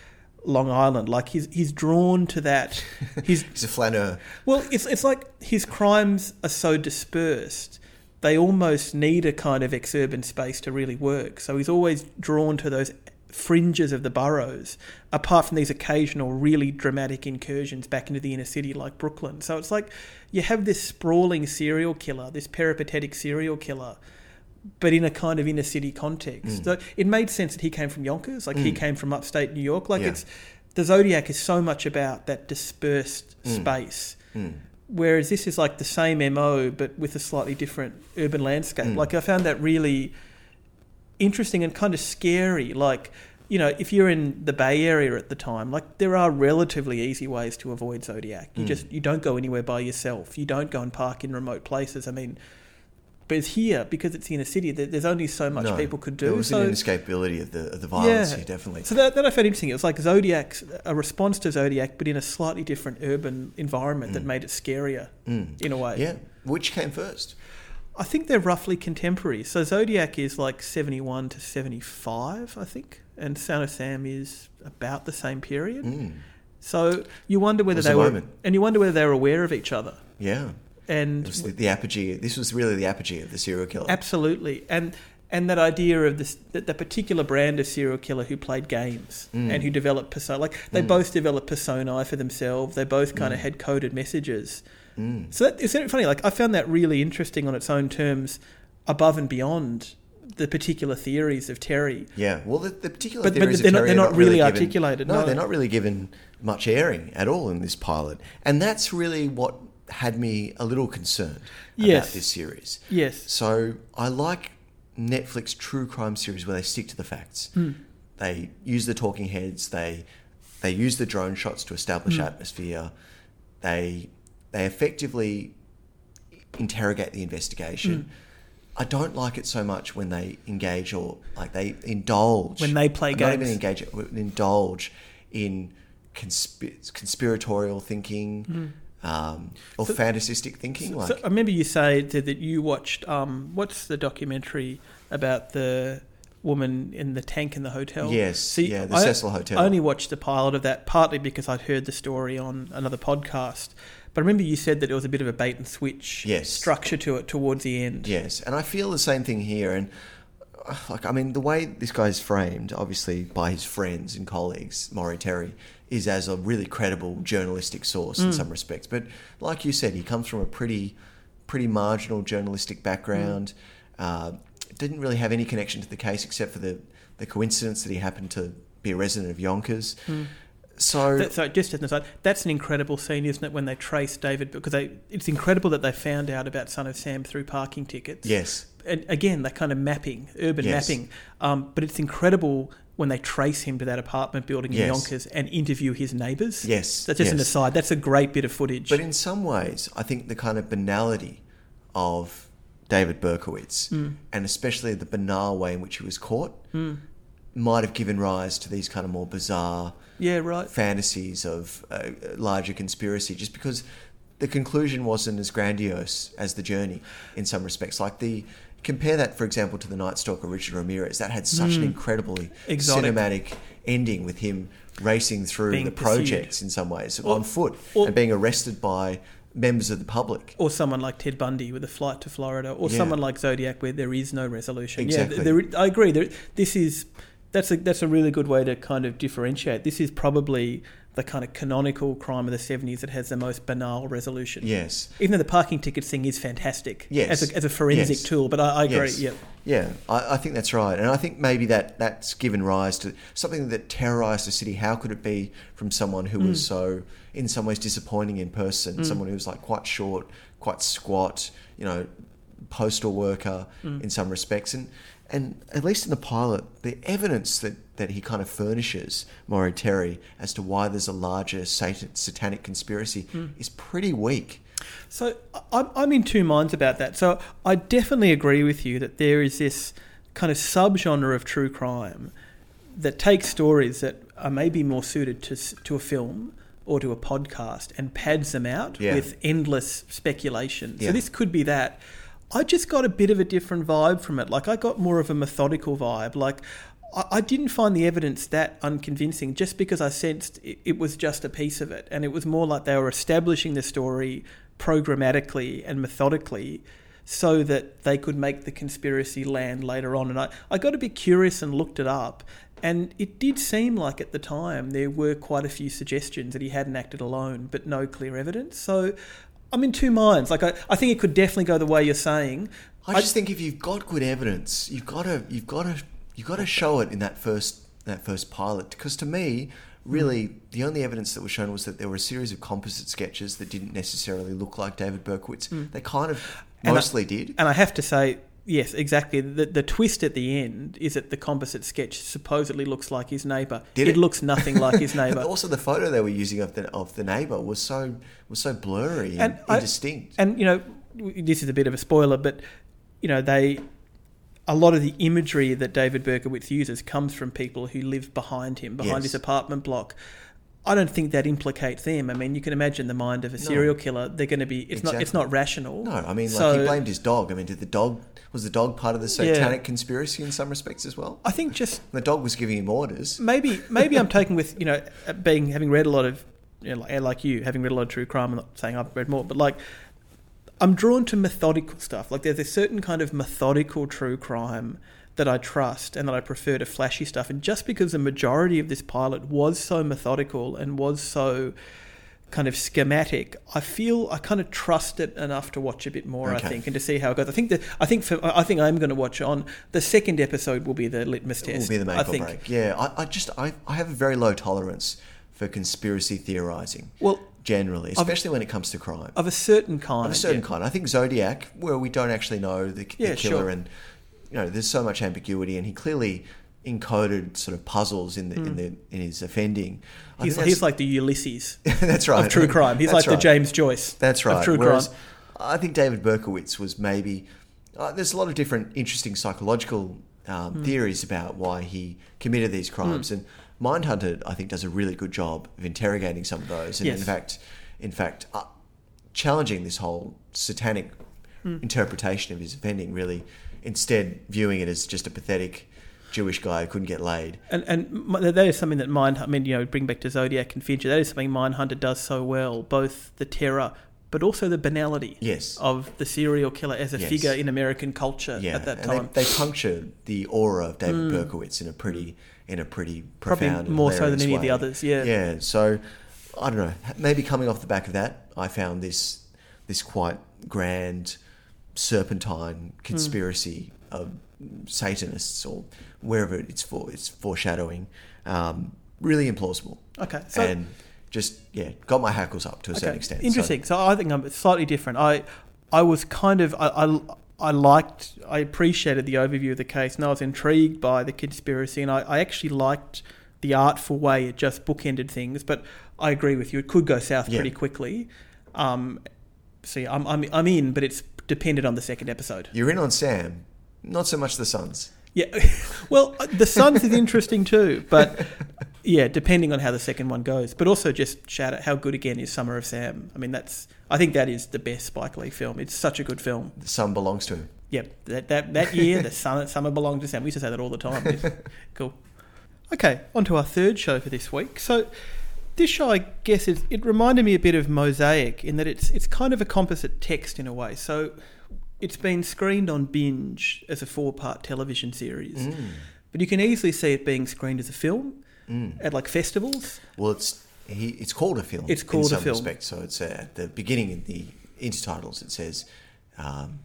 Long Island. Like he's he's drawn to that. He's He's a flaneur. well, it's it's like his crimes are so dispersed. They almost need a kind of exurban space to really work. So he's always drawn to those fringes of the boroughs, apart from these occasional really dramatic incursions back into the inner city like Brooklyn. So it's like you have this sprawling serial killer, this peripatetic serial killer, but in a kind of inner city context. Mm. So it made sense that he came from Yonkers, like he mm. came from upstate New York. Like Yeah. it's the Zodiac is so much about that dispersed mm. space. Whereas this is like the same MO but with a slightly different urban landscape. Like I found that really interesting and kind of scary. Like, you know, if you're in the Bay Area at the time, like there are relatively easy ways to avoid Zodiac. You just you don't go anywhere by yourself. You don't go and park in remote places. I mean, but it's here because it's in a city. There's only so much No, people could do. There was so an inescapability of the of the violence here, definitely. so that, that I found interesting. It was like Zodiac's a response to Zodiac, but in a slightly different urban environment that made it scarier in a way. Mm. yeah. Which came first? I think they're roughly contemporary. So Zodiac is like 71 to 75, I think, and of Sam is about the same period. So you wonder whether Mm. they the were, moment. and you wonder whether they were aware of each other. Yeah. And It was the, the apogee. This was really the apogee of the serial killer. Absolutely, and and that idea of this that the particular brand of serial killer who played games Mm. and who developed persona, like they both developed personae for themselves. They both kind of Mm. had coded messages. So that, isn't it funny? Like I found that really interesting on its own terms, above and beyond the particular theories of Terry. Yeah, well, the, the particular But- but theories of they're not- Terry they're not really given- articulated, No, no. they're not really given much airing at all in this pilot, and that's really what had me a little concerned Yes. about this series. Yes. So I like Netflix true crime series where they stick to the facts. Hmm. They use the talking heads. They they use the drone shots to establish Hmm. atmosphere. They they effectively interrogate the investigation. Hmm. I don't like it so much when they engage or like they indulge When they play not even games. engage indulge in consp- conspiratorial thinking um, or. So- fantasistic thinking. like So I remember you say that, you watched um, what's the documentary about the woman in the tank in the hotel? Yes, yeah, the I- Cecil Hotel. I only watched the pilot of that partly because I'd heard the story on another podcast. But I remember you said that it was a bit of a bait and switch Yes. structure to it towards the end. Yes, and I feel the same thing here. And like, I mean, the way this guy's framed, obviously by his friends and colleagues, Maury Terry, is as a really credible journalistic source in some respects. But like you said, he comes from a pretty, pretty marginal journalistic background. Uh, didn't really have any connection to the case except for the the coincidence that he happened to be a resident of Yonkers. So That, so just as an aside, that's an incredible scene, isn't it? When they trace David, because they, it's incredible that they found out about Son of Sam through parking tickets. yes, and again, that kind of mapping, urban Yes. mapping. Um, but it's incredible when they trace him to that apartment building in Yes. Yonkers and interview his neighbours. Yes, That's just an aside. That's a great bit of footage. But in some ways, I think the kind of banality of David Berkowitz, Hmm. and especially the banal way in which he was caught, might have given rise to these kind of more bizarre yeah, right. fantasies of a larger conspiracy, just because the conclusion wasn't as grandiose as the journey in some respects. Like the compare that, for example, to the Night Stalker Richard Ramirez. That had such an incredibly Hmm. Exotic. cinematic ending with him racing through Being the pursued. projects in some ways Or- on foot or- and being arrested by members of the public. Or someone like Ted Bundy with a flight to Florida, or Yeah. someone like Zodiac where there is no resolution. Exactly. Yeah, there, I agree. There, this is that's a that's a really good way to kind of differentiate. This is probably the kind of canonical crime of the seventies that has the most banal resolution. Yes. Even though the parking ticket thing is fantastic Yes. as a, as a forensic Yes. tool, but I, I agree. Yes. Yeah. Yeah, I, I think that's right, and I think maybe that that's given rise to something that terrorized the city. How could it be from someone who Mm. was so, in some ways, disappointing in person? Someone who was like quite short, quite squat, you know, postal worker Mm. in some respects, and and at least in the pilot, the evidence that that he kind of furnishes Maury Terry as to why there's a larger satan, satanic conspiracy Mm. is pretty weak. So I'm, I'm in two minds about that. So I definitely agree with you that there is this kind of subgenre of true crime that takes stories that are maybe more suited to to a film or to a podcast and pads them out Yeah. with endless speculation. Yeah. So this could be that. I just got a bit of a different vibe from it. Like I got more of a methodical vibe. Like I, didn't find the evidence that unconvincing just because I sensed it was just a piece of it, and it was more like they were establishing the story programmatically and methodically so that they could make the conspiracy land later on. And I, I got a bit curious and looked it up. And it did seem like at the time there were quite a few suggestions that he hadn't acted alone, but no clear evidence. So I'm in two minds. Like I, I think it could definitely go the way you're saying. I just think if you've got good evidence, you've got to you've got to you've got to show it in that first that first pilot. Because to me, really, the only evidence that was shown was that there were a series of composite sketches that didn't necessarily look like David Berkowitz. Hmm. They kind of And I- mostly did. And I have to say, yes, exactly. The, the twist at the end is that the composite sketch supposedly looks like his neighbour. Did it it? looks nothing like his neighbour. also, the photo they were using of the of the neighbor was so was so blurry and, And I- indistinct. And you know, this is a bit of a spoiler, but you know, they a lot of the imagery that David Berkowitz uses comes from people who live behind him, behind Yes. his apartment block. I don't think that implicates them. I mean, you can imagine the mind of a serial killer. They're going to be. It's not. It's not rational. no, I mean, like So- he blamed his dog. I mean, did the dog was the dog part of the satanic conspiracy in some respects as well? I think just The dog was giving him orders. maybe maybe I'm taking with you know being having read a lot of you know, like, like you having read a lot of true crime. I'm not saying I've read more, but like I'm drawn to methodical stuff. Like there's a certain kind of methodical true crime that I trust and that I prefer to flashy stuff. And just because the majority of this pilot was so methodical and was so kind of schematic, I feel I kind of trust it enough to watch a bit more. Okay. I think and to see how it goes. I think that I think for I think I'm going to watch on the second episode will be the litmus It test. will be the make I or think. break. Yeah, I, I just I, I have a very low tolerance for conspiracy theorizing. Well, generally, especially when it comes to crime. of a certain kind. Of a certain yeah. kind. I think Zodiac, where we don't actually know the, the killer, sure. and you know, there's so much ambiguity, and he clearly encoded sort of puzzles in the in the in his offending. I Hmm. He's, he's like the Ulysses that's right of true crime. He's That's like right. the James Joyce. That's right. Of true Whereas crime. I think David Berkowitz was maybe. Uh, there's a lot of different interesting psychological um, Hmm. theories about why he committed these crimes, and Mindhunter I think does a really good job of interrogating some of those, and Yes. in fact, in fact, uh, challenging this whole satanic Hmm. interpretation of his offending. Really, instead viewing it as just a pathetic Jewish guy who couldn't get laid. And and that is something that Mind. I mean, you know, bring back to Zodiac and Fincher. That is something Mindhunter does so well. Both the terror, but also the banality. Yes. Of the serial killer as a Yes. figure in American culture Yeah, at that and time. They, they puncture the aura of David mm. Berkowitz in a pretty in a pretty Probably profound, more so than any of the others, yeah. yeah. So I don't know. Maybe coming off the back of that, I found this this quite grand serpentine conspiracy of Satanists or wherever it's for it's foreshadowing. Um, really implausible. Okay, so- and just yeah, got my hackles up to a certain extent. Interesting. So, I think I'm slightly different. I I was kind of I, I I liked I appreciated the overview of the case, and I was intrigued by the conspiracy, and I, I actually liked the artful way it just bookended things. But I agree with you; it could go south Yeah. pretty quickly. Um, see, I'm I'm I'm in, but it's dependent on the second episode. You're in on Sam, not so much the Sons. Yeah. well, uh, the Sons is interesting too, but yeah, depending on how the second one goes. But also just shout out how good again is Summer of Sam. I mean, that's I think that is the best Spike Lee film. It's such a good film. The son belongs to him. Yep. That that, that year, the sun, summer belonged to Sam. We used to say that all the time. Cool. Okay, on to our third show for this week. So. This show, I guess, is, it reminded me a bit of Mosaic in that it's it's kind of a composite text in a way. So, it's been screened on binge as a four part television series, Mm. but you can easily see it being screened as a film Mm. at like festivals. Well, it's he. It's called a film. It's called in a some film. Respects. So it's uh, at the beginning in the intertitles. It says, um,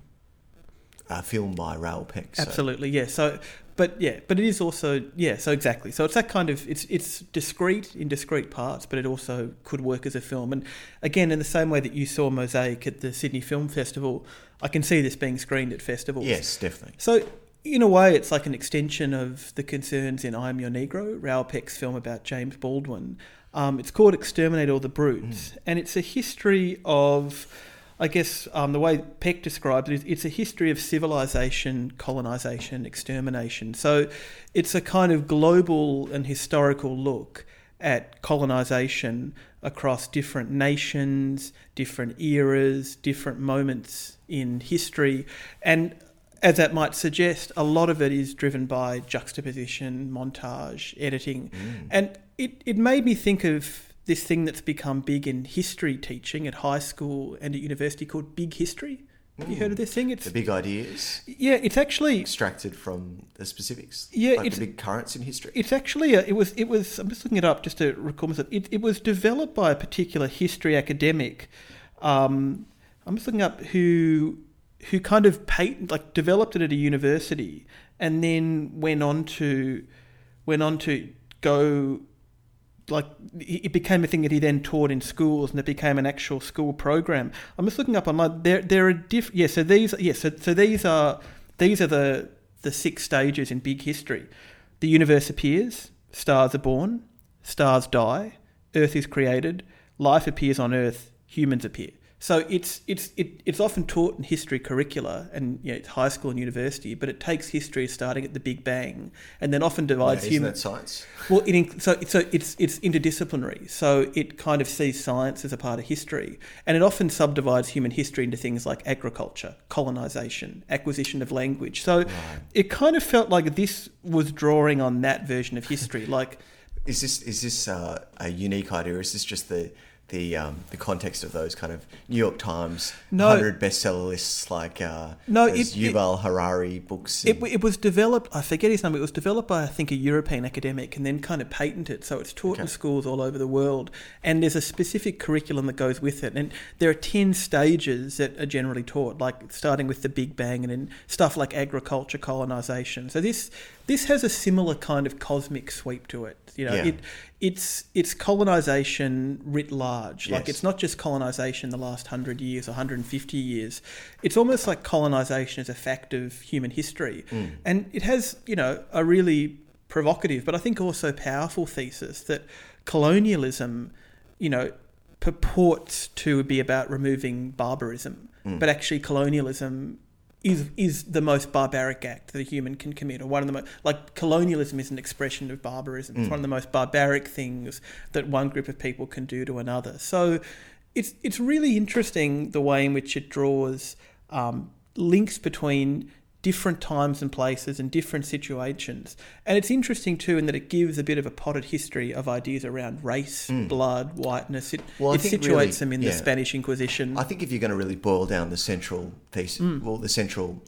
"A film by Raoul Peck." So, Absolutely, yeah. So, but yeah, but it is also yeah. So exactly. So it's that kind of it's it's discrete in discrete parts, but it also could work as a film. And again, in the same way that you saw Mosaic at the Sydney Film Festival, I can see this being screened at festivals. Yes, definitely. So in a way, it's like an extension of the concerns in I Am Your Negro, Raoul Peck's film about James Baldwin. Um, it's called Exterminate All the Brutes, and it's a history of I guess um, the way Peck describes it is it's a history of civilization, colonization, extermination. So it's a kind of global and historical look at colonization across different nations, different eras, different moments in history. And as that might suggest, a lot of it is driven by juxtaposition, montage, editing. Mm. And it, it made me think of this thing that's become big in history teaching at high school and at university called big history. Have you heard of this thing? It's The big ideas yeah, it's actually extracted from the specifics. Yeah, like it's- the big currents in history. It's actually a, it was it was I'm just looking it up just to recall myself. It, it was developed by a particular history academic. Um, I'm just looking up who who kind of patent like developed it at a university and then went on to went on to go like it became a thing that he then taught in schools and it became an actual school program. I'm just looking up online. There there are diff yeah, so these yeah, so, so these are these are the the six stages in big history. The universe appears, stars are born, stars die, earth is created, life appears on earth, humans appear. So it's it's it, it's often taught in history curricula and you know, it's high school and university, but it takes history starting at the Big Bang and then often Yeah, divides isn't human that science? well, it, so so it's it's interdisciplinary. So it kind of sees science as a part of history, and it often subdivides human history into things like agriculture, colonization, acquisition of language. So it kind of felt like this was drawing on that version of history. Like, Is this is this uh, a unique idea? Or is this just the the um, the context of those kind of New York Times No. hundred bestseller lists like uh, No, it- it- Yuval Harari books? It, it was developed, I forget his name, it was developed by, I think, a European academic and then kind of patented. So it's taught in schools all over the world. And there's a specific curriculum that goes with it. And there are 10 stages that are generally taught, like starting with the Big Bang and then stuff like agriculture, colonization. So this this has a similar kind of cosmic sweep to it. You know, Yeah. it it's it's colonization writ large. Like it's not just colonization the last 100 years 150 years. It's almost like colonization is a fact of human history. Hmm. And it has, you know, a really provocative but I think also powerful thesis that colonialism, you know, purports to be about removing barbarism, hmm. but actually colonialism is is the most barbaric act that a human can commit, or one of the most like colonialism is an expression of barbarism. It's one of the most barbaric things that one group of people can do to another. So it's it's really interesting the way in which it draws um, links between different times and places and different situations. And it's interesting too in that it gives a bit of a potted history of ideas around race, blood, whiteness. It, Well, it situates really- them in the. Spanish Inquisition. I think if you're going to really boil down the central thesis, Mm. well, the central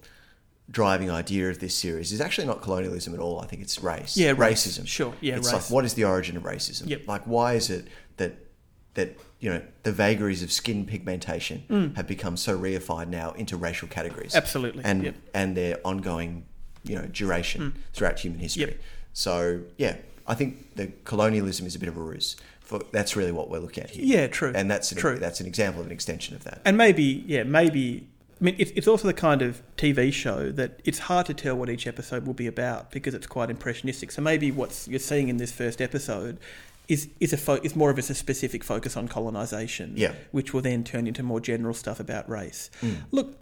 driving idea of this series is actually not colonialism at all. I think it's race. Yeah, race. racism. Sure, yeah, it's race. like what is the origin of racism? Yep. Like why is it that you know the vagaries of skin pigmentation have become so reified now into racial categories? Mm. Absolutely, and yep. and their ongoing you know duration throughout human history. Mm. Yep. So yeah, I think the colonialism is a bit of a ruse. For, that's really what we're looking at here. Yeah, true. And that's an, True. that's an example of an extension of that. and maybe yeah maybe i mean it's, it's also the kind of tv show that it's hard to tell what each episode will be about because it's quite impressionistic so maybe what you're seeing in this first episode is is a fo- is more of a specific focus on colonization Yeah. which will then turn into more general stuff about race hmm. look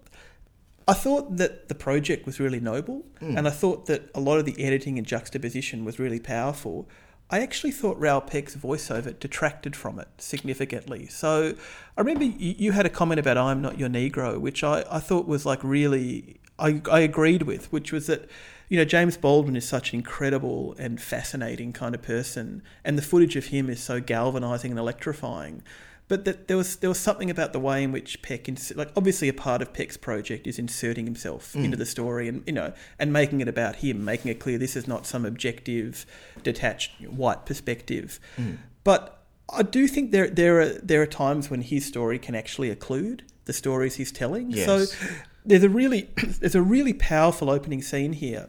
I thought that the project was really noble, hmm. and I thought that a lot of the editing and juxtaposition was really powerful. I actually thought Raoul Peck's voiceover detracted from it significantly. So I remember you, you had a comment about "I'm not your Negro," which I, I thought was like really I, I agreed with, which was that you know James Baldwin is such an incredible and fascinating kind of person, and the footage of him is so galvanizing and electrifying but that there was there was something about the way in which Peck, ins- like obviously a part of Peck's project is inserting himself mm. into the story and you know and making it about him, making it clear this is not some objective, detached white perspective. Mm. But I do think there there are there are times when his story can actually occlude the stories he's telling. Yes. So there's a really there's a really powerful opening scene here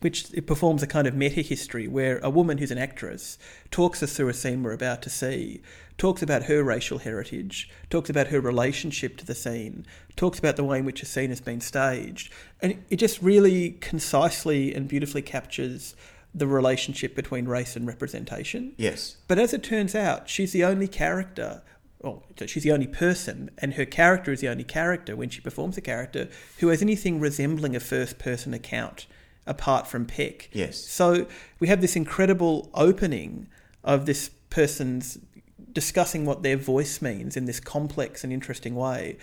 which it performs a kind of meta history where a woman who's an actress talks us through a scene we're about to see, talks about her racial heritage, talks about her relationship to the scene, talks about the way in which a scene has been staged, and it just really concisely and beautifully captures the relationship between race and representation. Yes. But as it turns out, she's the only character Oh, well, she's the only person, and her character is the only character when she performs a character who has anything resembling a first person account apart from Peck. Yes. So we have this incredible opening of this person's discussing what their voice means in this complex and interesting way.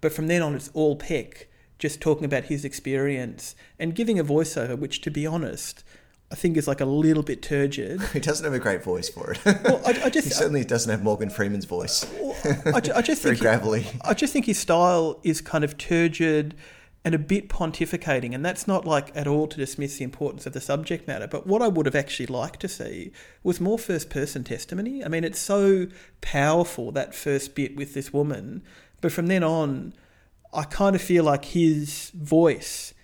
But from then on, it's all Peck just talking about his experience and giving a voiceover, which, to be honest, I think is like a little bit turgid. He doesn't have a great voice for it. Well, I, I just he certainly doesn't have Morgan Freeman's voice. I, I just Very think he- gravelly. I just think his style is kind of turgid and a bit pontificating, and that's not like at all to dismiss the importance of the subject matter. But what I would have actually liked to see was more first person testimony. I mean, it's so powerful that first bit with this woman, but from then on, I kind of feel like his voice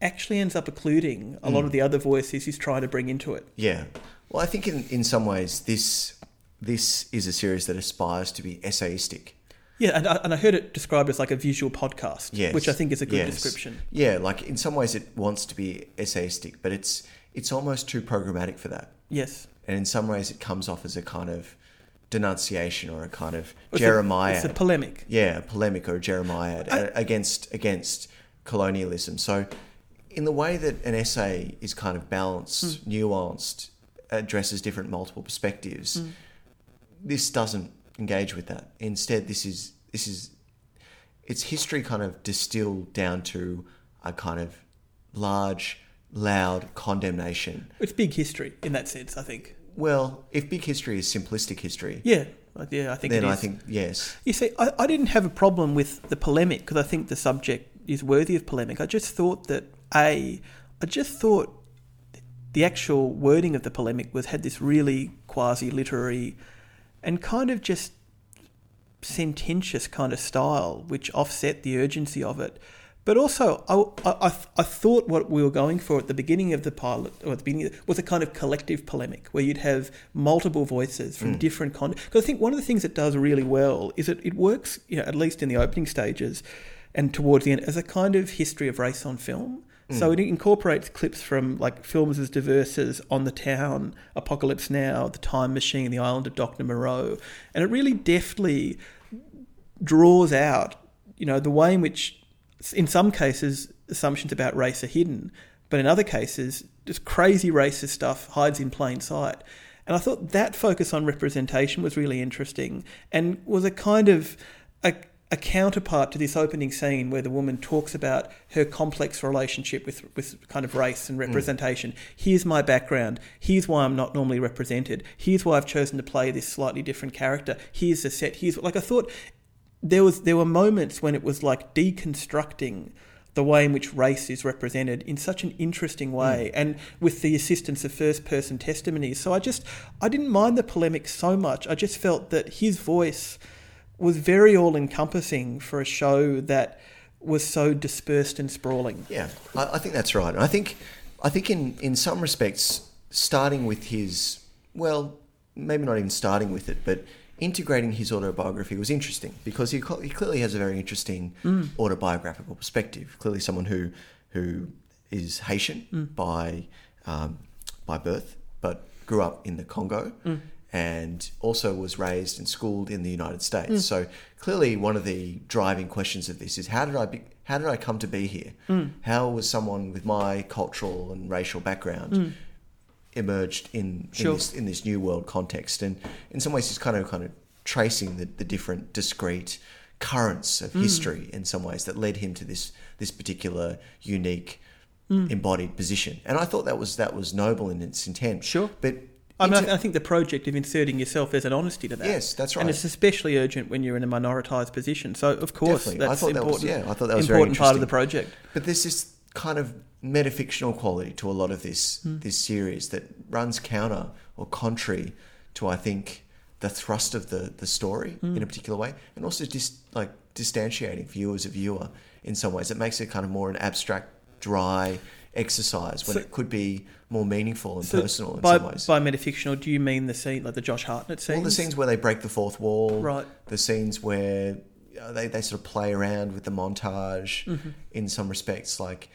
actually ends up occluding a lot of mm. the other voices he's trying to bring into it. Yeah. Well, I think in, in some ways this this is a series that aspires to be essayistic. Yeah, and I, and I heard it described as like a visual podcast, Yes. which I think is a good Yes. description. Yeah, like in some ways it wants to be essayistic, but it's it's almost too programmatic for that. Yes. And in some ways it comes off as a kind of denunciation or a kind of It's a- Jeremiah. It's a polemic. yeah, a polemic or a Jeremiah I- against against colonialism. So, in the way that an essay is kind of balanced, Hmm. nuanced, addresses different multiple perspectives, Hmm. this doesn't engage with that. Instead, this is this is it's history kind of distilled down to a kind of large, loud condemnation. It's big history in that sense, I think. Well, if big history is simplistic history, Yeah, yeah, I think then I think yes. You see, I, I didn't have a problem with the polemic because I think the subject is worthy of polemic. I just thought that a, I just thought the actual wording of the polemic was had this really quasi literary and kind of just sententious kind of style, which offset the urgency of it. But also, I, I, I- I thought what we were going for at the beginning of the pilot, or at the beginning, was a kind of collective polemic where you'd have multiple voices from mm. different con. Because I think one of the things it does really well is that it works, you know, at least in the opening stages and towards the end, as a kind of history of race on film. So hmm. it incorporates clips from like films as diverse as On the Town, Apocalypse Now, The Time Machine, The Island of Dr. Moreau, and it really deftly draws out, you know, the way in which, in some cases, assumptions about race are hidden, but in other cases, just crazy racist stuff hides in plain sight. And I thought that focus on representation was really interesting and was a kind of a, a counterpart to this opening scene where the woman talks about her complex relationship with, with kind of race and mm. representation. Here's my background. Here's why I'm not normally represented. Here's why I've chosen to play this slightly different character. Here's the set. Here's like I thought there was there were moments when it was like deconstructing the way in which race is represented in such an interesting mm. way and with the assistance of first person testimonies so i just i didn't mind the polemic so much i just felt that his voice was very all encompassing for a show that was so dispersed and sprawling Yeah, I, I think that's right. And I think, I think in in some respects, starting with his well, maybe not even starting with it, but integrating his autobiography was interesting because he, he clearly has a very interesting mm. autobiographical perspective. Clearly, someone who who is Haitian mm. by um, by birth, but grew up in the Congo. Mm. And also was raised and schooled in the United States. So clearly, one of the driving questions of this is how did I be, how did I come to be here? How was someone with my cultural and racial background emerged in, Sure. in this in this new world context? And in some ways, he's kind of kind of tracing the, the different discrete currents Mm. of history in some ways that led him to this this particular unique Mm. embodied position. And I thought that was that was noble in its intent. Sure. but I, mean, into- I think the project of inserting yourself there's an honesty to that. Yes, that's right. And it's especially urgent when you're in a minoritized position. So of course Definitely. That's thought that was- important. yeah, I thought that was very important part of the project. But there's this kind of metafictional quality to a lot of this Hmm. this series that runs counter or contrary to I think the thrust of the the story Hmm. in a particular way, and also just like distantiating viewer as a viewer in some ways. It makes it kind of more an abstract, dry exercise when So- it could be more meaningful and So personal in by, some ways. by metafictional, do you mean the scene like the Josh Hartnett scenes? All the scenes where they break the fourth wall, Right. The scenes where uh, they, they sort of play around with the montage Mm-hmm. in some respects, like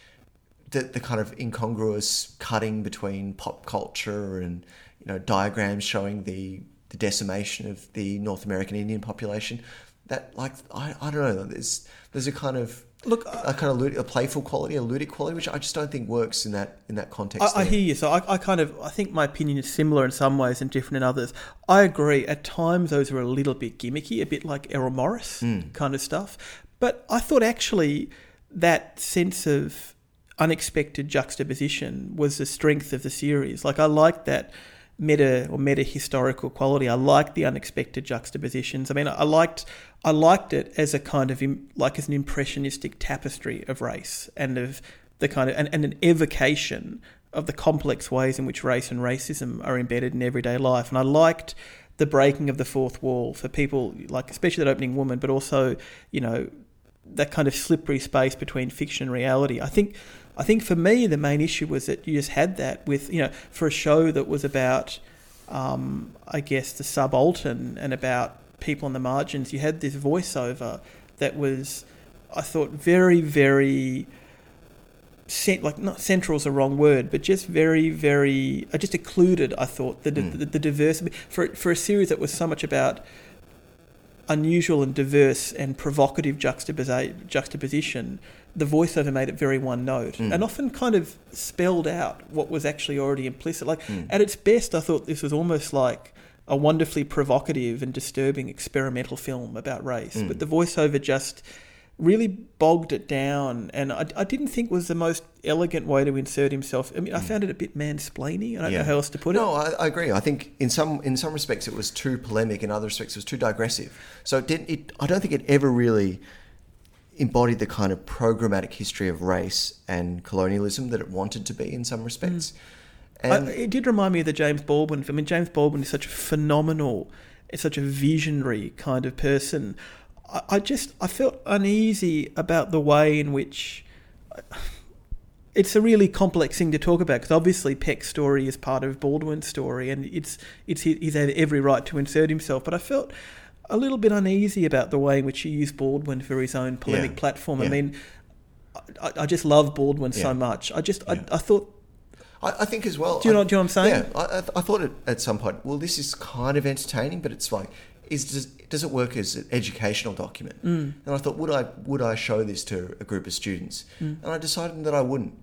the the kind of incongruous cutting between pop culture and you know diagrams showing the the decimation of the North American Indian population. That like I, I don't know. There's there's a kind of Look, a kind of lud- a playful quality, a ludic quality, which I just don't think works in that in that context. I, I hear you. So I, I kind of I think my opinion is similar in some ways and different in others. I agree. At times those are a little bit gimmicky, a bit like Errol Morris hmm. kind of stuff. But I thought actually that sense of unexpected juxtaposition was the strength of the series. Like I liked that meta or meta historical quality. I liked the unexpected juxtapositions. I mean, I liked I liked it as a kind of like as an impressionistic tapestry of race and of the kind of and, and an evocation of the complex ways in which race and racism are embedded in everyday life. And I liked the breaking of the fourth wall for people like especially that opening woman, but also you know that kind of slippery space between fiction and reality. I think I think for me the main issue was that you just had that with you know for a show that was about um, I guess the subaltern and about people on the margins. You had this voiceover that was I thought very very cent- like not central is a wrong word, but just very, very, uh, just occluded. I thought the, Mm. the the diversity for for a series that was so much about unusual and diverse and provocative juxtaposi- juxtaposition. The voiceover made it very one note Mm. and often kind of spelled out what was actually already implicit. Like Mm. at its best, I thought this was almost like a wonderfully provocative and disturbing experimental film about race. Mm. But the voiceover just really bogged it down, and I, I didn't think was the most elegant way to insert himself. I mean, I found it a bit mansplaining. I don't know how else to put it. Mm. No, I, I agree. I think in some in some respects it was too polemic, in other respects it was too digressive. So it didn't. It, I don't think it ever really embodied the kind of programmatic history of race and colonialism that it wanted to be in some respects. And I, it did remind me of the James Baldwin. film. I mean, James Baldwin is such a phenomenal, is such a visionary kind of person. I, I just I felt uneasy about the way in which. It's a really complex thing to talk about because obviously Peck's story is part of Baldwin's story, and it's it's he's had every right to insert himself. But I felt a little bit uneasy about the way in which he used Baldwin for his own polemic Yeah. platform. I mean, I, I just love Baldwin Yeah. so much. I just Yeah. I, I thought I, I think as well. Do you know- I- do you know what I'm saying? Yeah, I, I, I thought it, at some point. Well, this is kind of entertaining, but it's like, is does, does it work as an educational document? Mm. And I thought, would I would I show this to a group of students? Mm. And I decided that I wouldn't,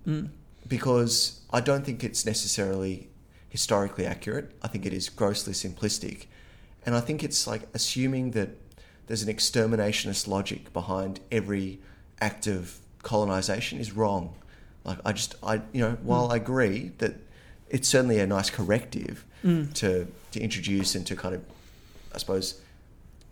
because I don't think it's necessarily historically accurate. I think it is grossly simplistic, and I think it's like assuming that there's an exterminationist logic behind every act of colonization is wrong. Like I just I you know while I agree that it's certainly a nice corrective Mm. to to introduce and to kind of I suppose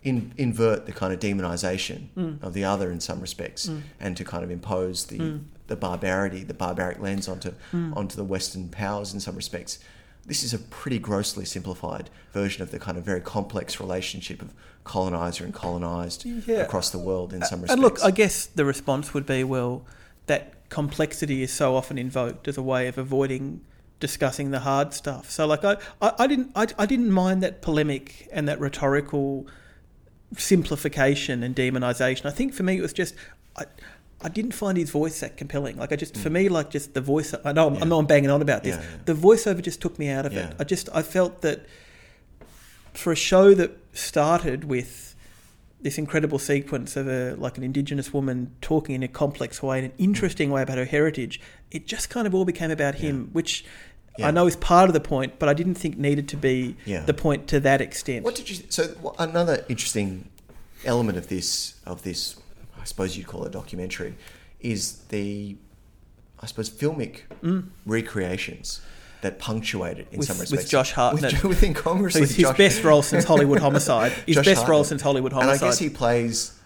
in, invert the kind of demonization Mm. of the other in some respects and to kind of impose the Mm. the barbarity the barbaric lens onto onto the western powers in some respects this is a pretty grossly simplified version of the kind of very complex relationship of colonizer and colonized Yeah. across the world in some respects And look, I guess the response would be, well, that complexity is so often invoked as a way of avoiding discussing the hard stuff. So, like, I, I, I didn't, I, I didn't mind that polemic and that rhetorical simplification and demonization. I think for me, it was just. I, I didn't find his voice that compelling. Like I just, for mm. me, like just the voice. I know I'm, I know I'm banging on about this. Yeah, yeah. The voiceover just took me out of Yeah. it. I just, I felt that for a show that started with this incredible sequence of a like an indigenous woman talking in a complex way in an mm. interesting way about her heritage it just kind of all became about him which Yeah. i know is part of the point but i didn't think needed to be Yeah. the point to that extent What did you? So another interesting element of this of this, I suppose you'd call it a documentary, is the, I suppose, filmic mm. recreations that punctuate it in. With- some with respects. Josh Hartnett. with, with incongruously his, his Josh- best role since hollywood homicide his Josh best role since hollywood Homicide. And I guess he plays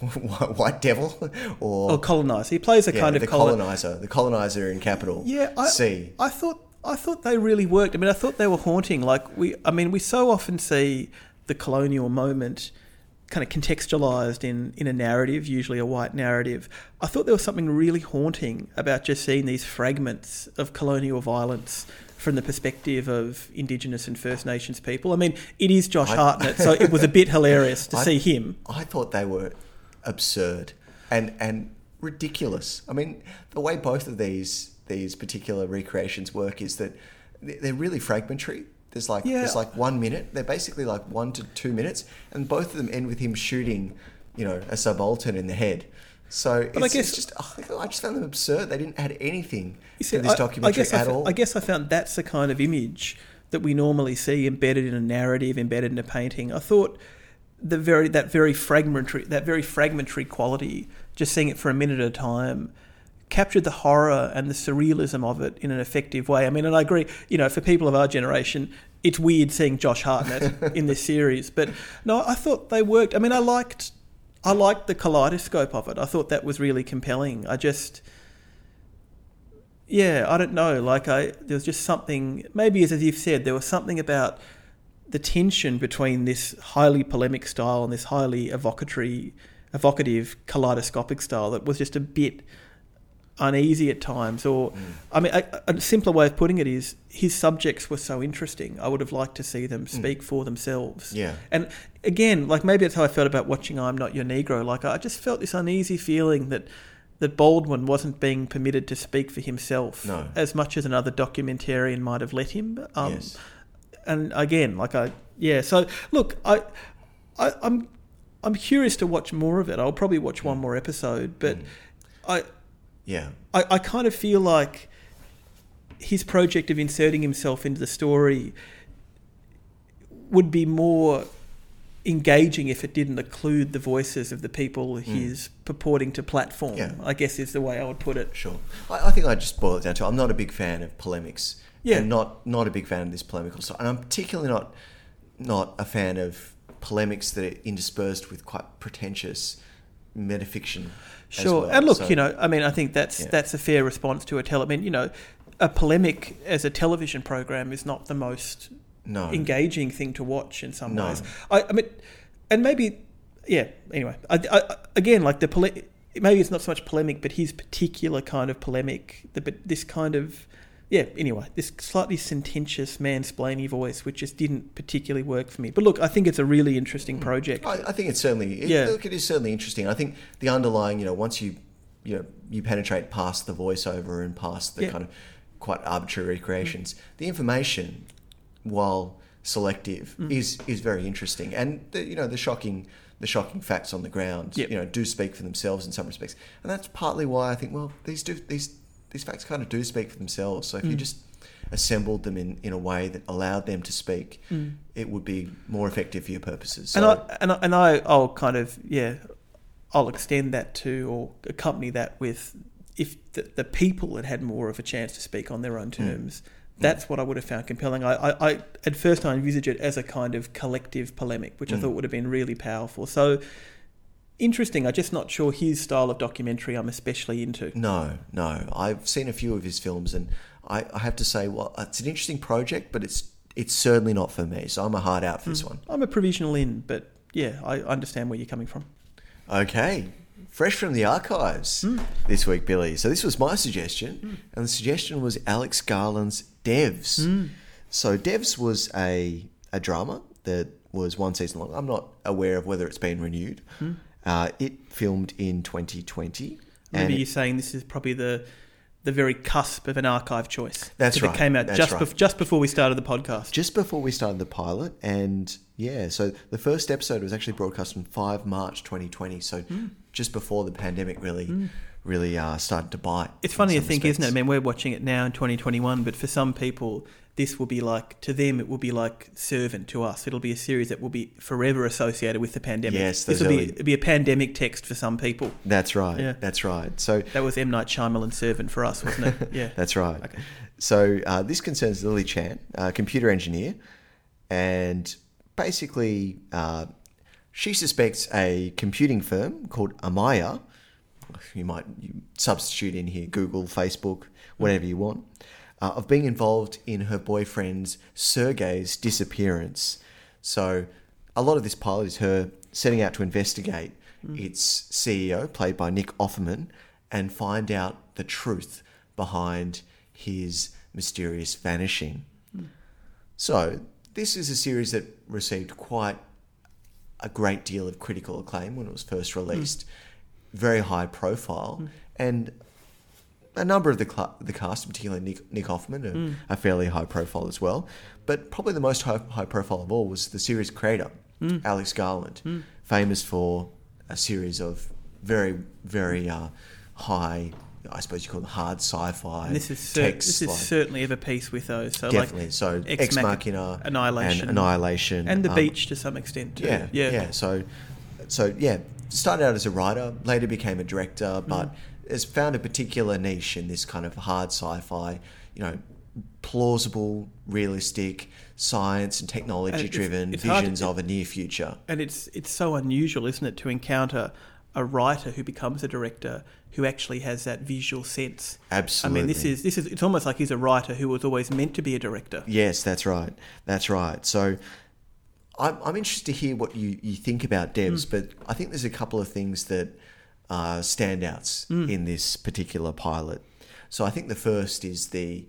White Devil or or colonizer he plays a yeah, kind of the colon- colonizer, the colonizer in capital Yeah, I, C. I thought I thought they really worked. I mean, I thought they were haunting. Like we, I mean, we so often see the colonial moment kind of contextualized in in a narrative, usually a white narrative. I thought there was something really haunting about just seeing these fragments of colonial violence from the perspective of Indigenous and First Nations people. I mean, it is Josh I- Hartnett, so it was a bit hilarious to I- see him. I thought they were absurd and and ridiculous. I mean, the way both of these these particular recreations work is that they- they're really fragmentary. There's like Yeah. there's like one minute. They're basically like one to two minutes, and both of them end with him shooting, you know, a subaltern in the head. So it's, I guess- just oh, I just found them absurd. They didn't add anything see, to this I- documentary I guess I at fo- all. I guess I found that's the kind of image that we normally see embedded in a narrative, embedded in a painting. I thought the very that very fragmentary that very fragmentary quality, just seeing it for a minute at a time, captured the horror and the surrealism of it in an effective way. I mean, and I agree. You know, for people of our generation, it's weird seeing Josh Hartnett in this series, but no, I thought they worked. I mean, I liked. I liked the kaleidoscope of it. I thought that was really compelling. I just, yeah, I don't know. Like I, there was just something. Maybe as you've said, there was something about the tension between this highly polemic style and this highly evocatory, evocative kaleidoscopic style that was just a bit uneasy at times. Or, mm. I mean, a, a simpler way of putting it is his subjects were so interesting. I would have liked to see them mm. speak for themselves. Yeah. And again, like maybe that's how I felt about watching I'm Not Your Negro. Like I just felt this uneasy feeling that that Baldwin wasn't being permitted to speak for himself No. as much as another documentarian might have let him. Um, Yes. And again, like I, yeah. So look, I, I, I'm, I'm curious to watch more of it. I'll probably watch one mm. more episode, but I, yeah, I, I kind of feel like his project of inserting himself into the story would be more engaging if it didn't occlude the voices of the people mm. he's purporting to platform. Yeah. I guess is the way I would put it. sure. I, I think I just boil it down to I'm not a big fan of polemics. Yeah. and not not a big fan of this polemical stuff. and I'm particularly not not a fan of polemics that are interspersed with quite pretentious metafiction. Sure. well. And look, So- you know, I mean, I think that's Yeah. that's a fair response to a tele. I mean, you know, a polemic as a television program is not the most no, engaging thing to watch in some No. ways. I, I mean, and maybe, yeah. Anyway, I, I, again, like the pole- maybe it's not so much polemic, but his particular kind of polemic, the, but this kind of, yeah. Anyway, this slightly sententious, mansplainy voice, which just didn't particularly work for me. But look, I think it's a really interesting project. I, I think it's certainly it, Yeah. look, it is certainly interesting. I think the underlying, you know, once you you know you penetrate past the voiceover and past the Yeah. kind of quite arbitrary recreations, the information, while selective, Mm. is is very interesting, and the, you know the shocking the shocking facts on the ground, Yep. you know, do speak for themselves in some respects, and that's partly why I think well these do these these facts kind of do speak for themselves. So if you Mm. just assembled them in, in a way that allowed them to speak, it would be more effective for your purposes. So, Mm. and I and I, and I I'll kind of yeah, I'll extend that to or accompany that with if the, the people had had more of a chance to speak on their own terms. That's what I would have found compelling. I, I, I at first I envisage it as a kind of collective polemic, which I thought would have been really powerful. So interesting. I'm just not sure his style of documentary I'm especially into. No, no. I've seen a few of his films, and I, I have to say, well, it's an interesting project, but it's it's certainly not for me. So I'm a hard out for this hmm. one. I'm a provisional in, but yeah, I understand where you're coming from. Okay, fresh from the archives hmm. this week, Billy. So this was my suggestion, hmm. and the suggestion was Alex Garland's Devs. So Devs was a a drama that was one season long. I'm not aware of whether it's been renewed. Uh, it filmed in 2020. Maybe you're saying this is probably the the very cusp of an archive choice. That's That right, It came out just right. bef- just before we started the podcast. just before we started the pilot and yeah so the first episode was actually broadcast on 5 march 2020 so Hmm. just before the pandemic really really uh, started to bite It's funny to think, isn't it? I mean, we're watching it now in 2021, but for some people, this will be like to them, it will be like Servant to us. It'll be a series that will be forever associated with the pandemic. Yes, this will be early- it'll be a pandemic text for some people. that's right Yeah. that's right so That was M Night Shyamalan Servant for us, wasn't it? Yeah, That's right. Okay. So uh, this concerns Lily Chan, a computer engineer, and basically uh, she suspects a computing firm called Amaya. You might you substitute in here Google, Facebook, whatever you want, uh, of being involved in her boyfriend's Sergei's disappearance. So a lot of this pilot is her setting out to investigate mm. its CEO, played by Nick Offerman, and find out the truth behind his mysterious vanishing. Mm. So, this is a series that received quite a great deal of critical acclaim when it was first released, mm. Very high profile, and a number of the cla the cast, particularly Nick, Nick Offerman, are, Mm. are fairly high profile as well. But probably the most high, high profile of all was the series creator, Mm. Alex Garland, famous for a series of very, very uh, high, I suppose you call them hard sci-fi And this is cer- texts. this is like- certainly of a piece with those. So definitely. like so Ex Ex, Machina, Annihilation. and Annihilation, and the um, beach to some extent. Too. yeah, yeah, yeah, So, so yeah, started out as a writer, later became a director, mm. but has found a particular niche in this kind of hard sci-fi, you know, plausible, realistic, science and technology-driven it's- it's hard- visions of a near future. And it's it's so unusual, isn't it, to encounter a writer who becomes a director who actually has that visual sense. Absolutely. I mean, this is this is it's almost like he's a writer who was always meant to be a director. Yes, that's right. That's right. So I'm, I'm interested to hear what you, you think about devs, Mm. but I think there's a couple of things that are standouts Mm. in this particular pilot. So I think the first is the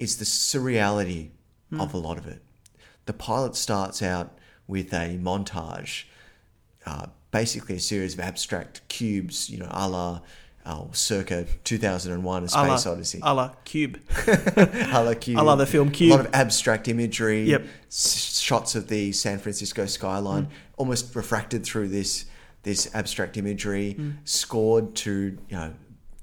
is the surreality Mm. of a lot of it. The pilot starts out with a montage, uh, basically a series of abstract cubes, you know, a la uh, circa 2001: A A Space la, Odyssey a la Cube. a la Cube. A la the film Cube. A lot of abstract imagery. Yep. s- shots of the San Francisco skyline, Mm. almost refracted through this this abstract imagery, Mm. scored to you know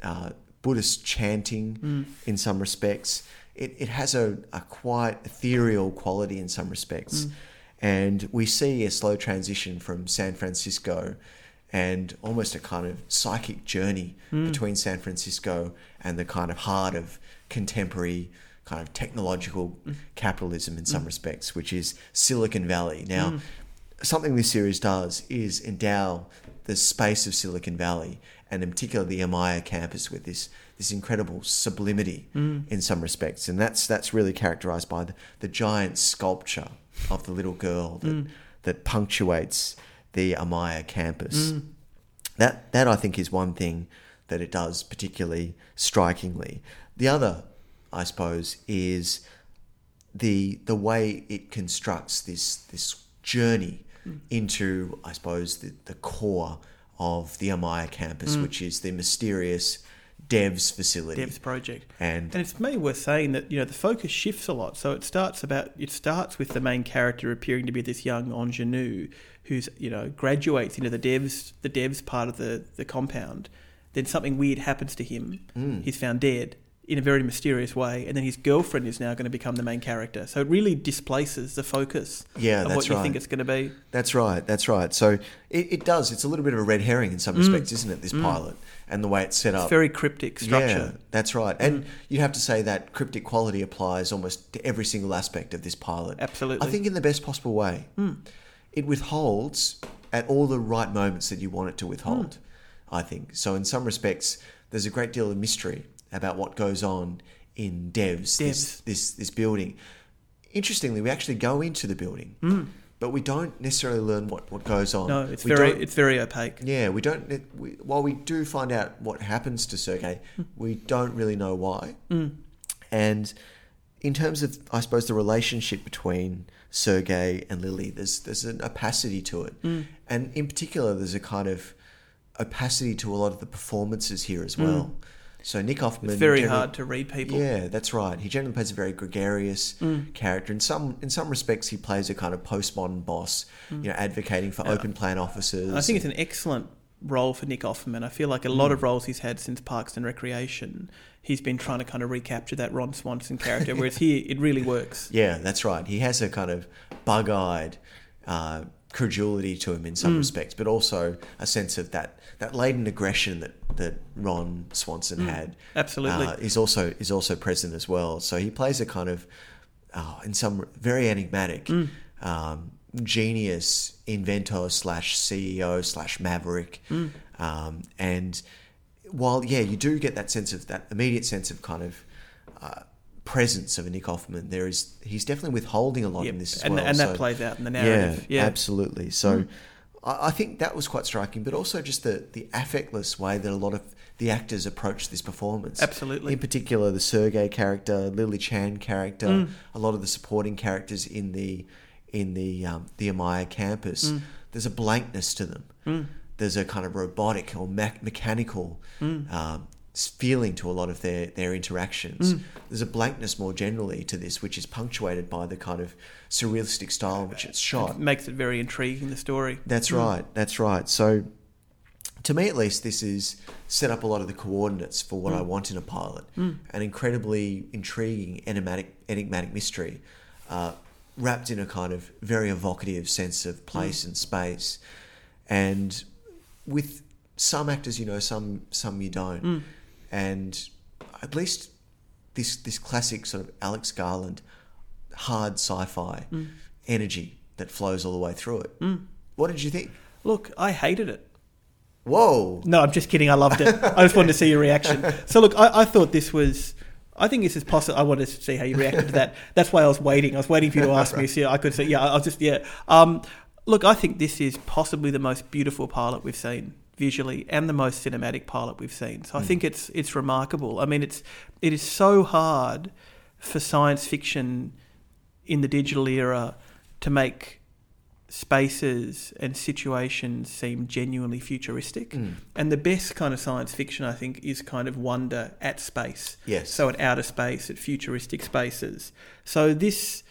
uh, Buddhist chanting Mm. in some respects. It it has a, a quite ethereal quality in some respects, Mm. and we see a slow transition from San Francisco. And almost a kind of psychic journey Mm. between San Francisco and the kind of heart of contemporary kind of technological Mm. capitalism in some respects, which is Silicon Valley. Now, something this series does is endow the space of Silicon Valley, and in particular the Amaya campus, with this this incredible sublimity in some respects, and that's that's really characterized by the, the giant sculpture of the little girl that that punctuates the Amaya campus. Mm. That that I think is one thing that it does particularly strikingly. The other, I suppose, is the the way it constructs this this journey mm. into, I suppose, the, the core of the Amaya campus, mm. which is the mysterious Devs facility. Dev's project. And And it's maybe worth saying that you know the focus shifts a lot. So it starts about it starts with the main character appearing to be this young ingenue who's you know graduates into the devs the devs part of the the compound. Then something weird happens to him. Mm. He's found dead in a very mysterious way, and then his girlfriend is now going to become the main character. So it really displaces the focus Yeah, of what you think it's going to be. That's right. That's right. So it, it does. It's a little bit of a red herring in some respects, isn't it? This pilot and the way it's set Mm. It's up. very cryptic structure. Yeah, that's right. And mm. you have to say that cryptic quality applies almost to every single aspect of this pilot. Absolutely. I think in the best possible way. Mm. It withholds at all the right moments that you want it to withhold, mm. I think. So in some respects, there's a great deal of mystery about what goes on in Devs, This, Devs. this, this building. Interestingly, we actually go into the building, but we don't necessarily learn what, what goes on. No, it's We very it's very opaque. yeah, we don't. it- We, while we do find out what happens to Sergei, hmm. we don't really know why. Hmm. And in terms of, I suppose, the relationship between Sergei and Lily, there's there's an opacity to it, hmm. and in particular, there's a kind of opacity to a lot of the performances here as well. So Nick Offerman, It's very hard to read people. yeah, that's right. He generally plays a very gregarious Mm. character. In some in some respects, he plays a kind of postmodern boss, you know, advocating for open plan officers. Mm. I think it's an excellent role for Nick Offerman. I feel like a lot Mm. of roles he's had since Parks and Recreation, he's been trying to kind of recapture that Ron Swanson character, whereas here it really works. Yeah, that's right. He has a kind of bug-eyed uh, credulity to him in Mm. some respects, but also a sense of that that latent aggression that that Ron Swanson had. Mm. Absolutely. uh, is also is also present as well. So he plays a kind of, oh, in some very enigmatic. Mm. Um, genius inventor slash CEO slash maverick, Mm. um, and while yeah, you do get that sense of that immediate sense of kind of uh, presence of a Nick Offerman. There is he's definitely withholding a lot Yep. in this as and well. and that plays out in the narrative. yeah, Yeah, absolutely. So I, I think that was quite striking, but also just the the affectless way that a lot of the actors approach this performance. Absolutely. In particular, the Sergei character, Lily Chan character, Mm. a lot of the supporting characters in the in the um, the Amaya campus. Mm. There's a blankness to them. There's a kind of robotic or me- mechanical Mm. um, feeling to a lot of their their interactions. Mm. There's a blankness more generally to this, which is punctuated by the kind of surrealistic style in which it's shot. It makes it very intriguing. The story. That's mm. right. That's right. So, to me at least, this is set up a lot of the coordinates for what I mm. want in a pilot. An incredibly intriguing, enigmatic, enigmatic mystery, uh, wrapped in a kind of very evocative sense of place and space, and with some actors you know, some some you don't, and at least this this classic sort of Alex Garland hard sci-fi energy that flows all the way through it. What did you think? Look, I hated it. Whoa! No, I'm just kidding. I loved it. I just wanted to see your reaction. So look, I, I thought this was. I think this is possible. I wanted to see how you reacted to that. That's why I was waiting. I was waiting for you to ask me. So I could say, yeah, I was just, yeah. Um, look, I think this is possibly the most beautiful pilot we've seen visually, and the most cinematic pilot we've seen. So I think it's it's remarkable. I mean, it's it is so hard for science fiction in the digital era to make spaces and situations seem genuinely futuristic. Mm. And the best kind of science fiction, I think, is kind of wonder at space. Yes. So at outer space, at futuristic spaces. So this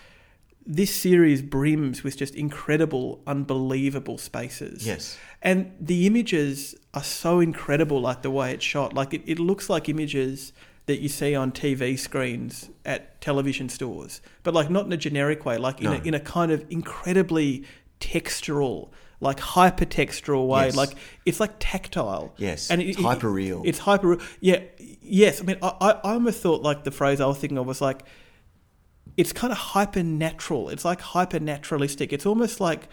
this series brims with just incredible, unbelievable spaces. Yes. And the images are so incredible, like the way it's shot. Like it, it looks like images that you see on TV screens at television stores, but like not in a generic way, like in, No. a, in a kind of incredibly textural, like hypertextural way. Yes. Like it's like tactile. Yes, and it's hyper-real. It's hyper real. Yeah. Yes. I mean, I, I, I almost thought like the phrase I was thinking of was like it's kind of hyper natural. It's like hyper naturalistic. It's almost like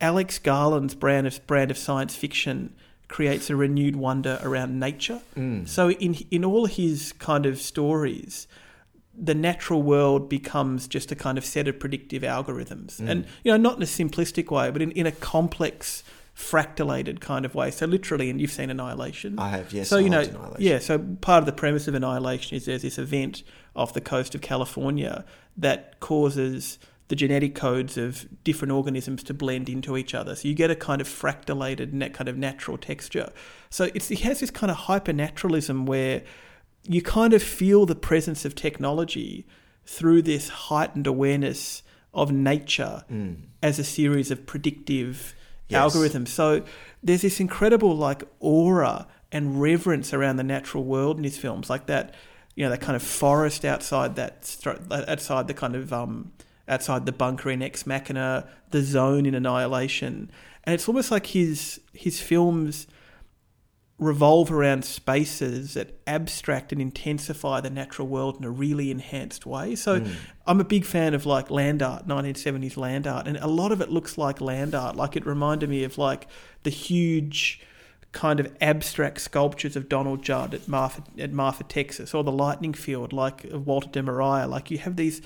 Alex Garland's brand of brand of science fiction creates a renewed wonder around nature. Mm. So in in all his kind of stories, the natural world becomes just a kind of set of predictive algorithms, mm. and you know, not in a simplistic way, but in, in a complex, fractalated kind of way. So literally, and you've seen Annihilation. I have, yes, So you know, yeah. So part of the premise of Annihilation is there's this event off the coast of California that causes the genetic codes of different organisms to blend into each other. So you get a kind of fractalated, net kind of natural texture. So it's, it has this kind of hypernaturalism where you kind of feel the presence of technology through this heightened awareness of nature mm. as a series of predictive Yes. algorithms. So there's this incredible like aura and reverence around the natural world in his films, like that, you know, that kind of forest outside that, outside the kind of um, outside the bunker in Ex Machina, the zone in Annihilation, and it's almost like his his films revolve around spaces that abstract and intensify the natural world in a really enhanced way. So I'm a big fan of like land art, 1970s land art, and a lot of it looks like land art. Like it reminded me of like the huge kind of abstract sculptures of Donald Judd at Marfa, at Marfa, Texas, or the lightning field like of Walter de Maria. Like you have these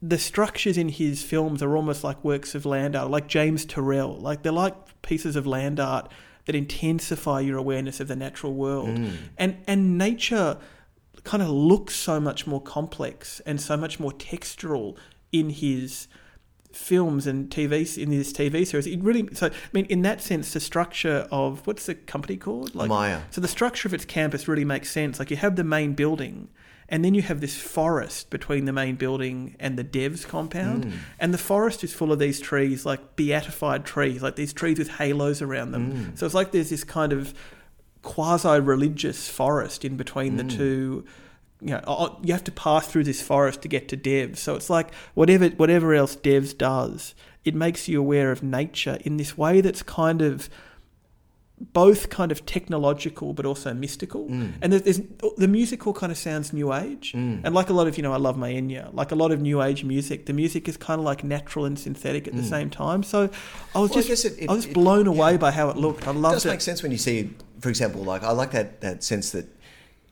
the structures in his films are almost like works of land art, like James Turrell. Like they're like pieces of land art that intensify your awareness of the natural world. Mm. And and nature kind of looks so much more complex and so much more textural in his films and TV in this TV series. It really so I mean in that sense the structure of what's the company called? Like Maya. So the structure of its campus really makes sense. Like you have the main building and then you have this forest between the main building and the devs compound. Mm. And the forest is full of these trees, like beatified trees, like these trees with halos around them. Mm. So it's like there's this kind of quasi religious forest in between the mm. two. You know, oh, you have to pass through this forest to get to Devs. So it's like whatever whatever else Devs does, it makes you aware of nature in this way that's kind of both kind of technological but also mystical. Mm. And there's, there's the musical kind of sounds new age. Mm. And like a lot of you know, I love my Enya. Like a lot of new age music, the music is kind of like natural and synthetic at the mm. same time. So I was Well, just guess it- it- I was it- blown yeah. away by how it looked. I It loved does it. make sense when you see, for example, like I like that that sense that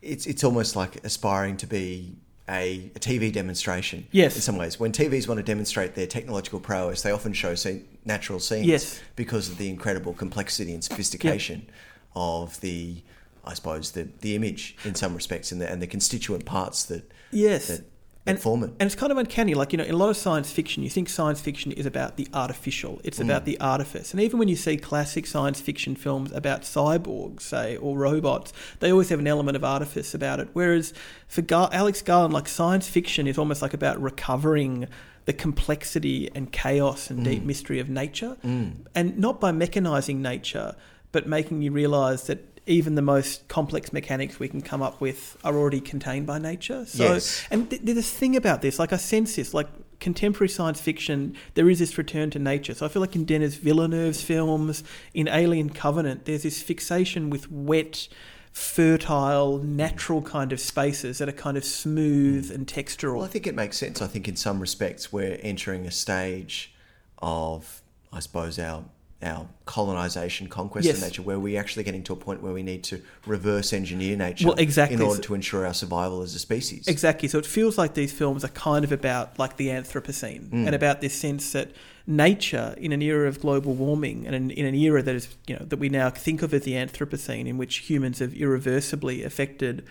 it's it's almost like aspiring to be a, a TV demonstration. Yes. in some ways, when TVs want to demonstrate their technological prowess, they often show scene, natural scenes. Yes. because of the incredible complexity and sophistication of the, I suppose the the image in some respects and the and the constituent parts that Yes. that And-. And it's kind of uncanny. Like, you know, in a lot of science fiction, you think science fiction is about the artificial, it's about mm. the artifice. And even when you see classic science fiction films about cyborgs, say, or robots, they always have an element of artifice about it. Whereas for Gar- Alex Garland, like, science fiction is almost like about recovering the complexity and chaos and deep mm. mystery of nature. Mm. And not by mechanizing nature, but making you realize that even the most complex mechanics we can come up with are already contained by nature. So, Yes. and th- there's this thing about this, like I sense this, like contemporary science fiction, there is this return to nature. So I feel like in Denis Villeneuve's films, in Alien Covenant, there's this fixation with wet, fertile, natural kind of spaces that are kind of smooth and textural. Well, I think it makes sense. I think in some respects we're entering a stage of, I suppose, our our colonization, conquest Yes. of nature, where we're actually getting to a point where we need to reverse engineer nature Well, exactly. in order to ensure our survival as a species. Exactly. So it feels like these films are kind of about like the Anthropocene Mm. and about this sense that nature in an era of global warming and in, in an era that is, you know, that we now think of as the Anthropocene in which humans have irreversibly affected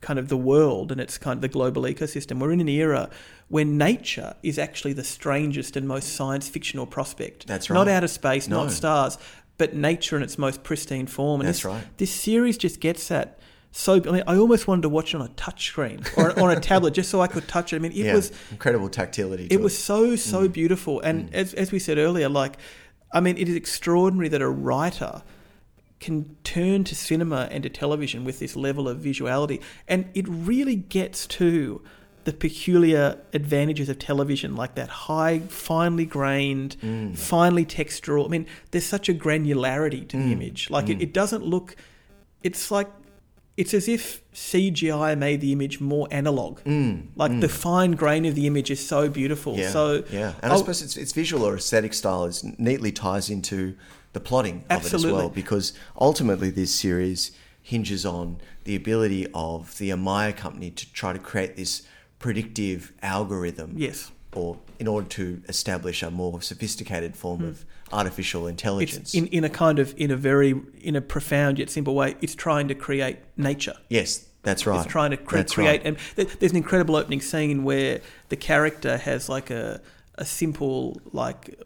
kind of the world and its kind of the global ecosystem. We're in an era where nature is actually the strangest and most science fictional prospect. That's right. Not outer space, No. not stars, but nature in its most pristine form. And That's this, right. this series just gets that so. I mean, I almost wanted to watch it on a touchscreen or on a tablet just so I could touch it. I mean, it yeah, was incredible tactility. To it was so so Mm. beautiful, and as as we said earlier, like, I mean, it is extraordinary that a writer can turn to cinema and to television with this level of visuality, and it really gets to the peculiar advantages of television, like that high, finely grained, Mm. finely textural. I mean, there's such a granularity to Mm. the image. Like, it, it doesn't look. It's like. It's as if CGI made the image more analog. Like the fine grain of the image is so beautiful. Mm. Yeah, So yeah, and I I'll- suppose its, its visual or aesthetic style is neatly ties into the plotting of it as well, because ultimately this series hinges on the ability of the Amaya company to try to create this predictive algorithm, Yes. or in order to establish a more sophisticated form of artificial intelligence. Hmm. It's in, in a kind of in a very in a profound yet simple way. It's trying to create nature. yes, that's right. It's trying to cre- create, right. and th- there's an incredible opening scene where the character has like a a simple like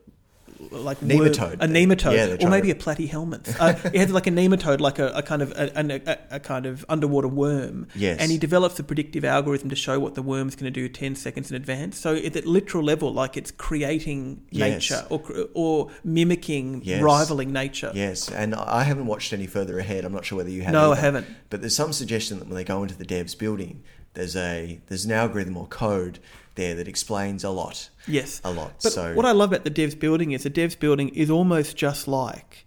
like Nematode. a nematode, Yeah, or maybe to- a platyhelminth. uh, he has like a nematode, like a, a kind of a, a, a kind of underwater worm. Yes. and he develops a predictive algorithm to show what the worm's going to do ten seconds in advance. So at that literal level, like it's creating Yes. nature or or mimicking, Yes. rivaling nature. Yes, and I haven't watched any further ahead. I'm not sure whether you have. No, I haven't. But there's some suggestion that when they go into the devs building, there's a there's an algorithm or code there that explains a lot. Yes, A lot. But so what I love about the Devs building is the Devs building is almost just like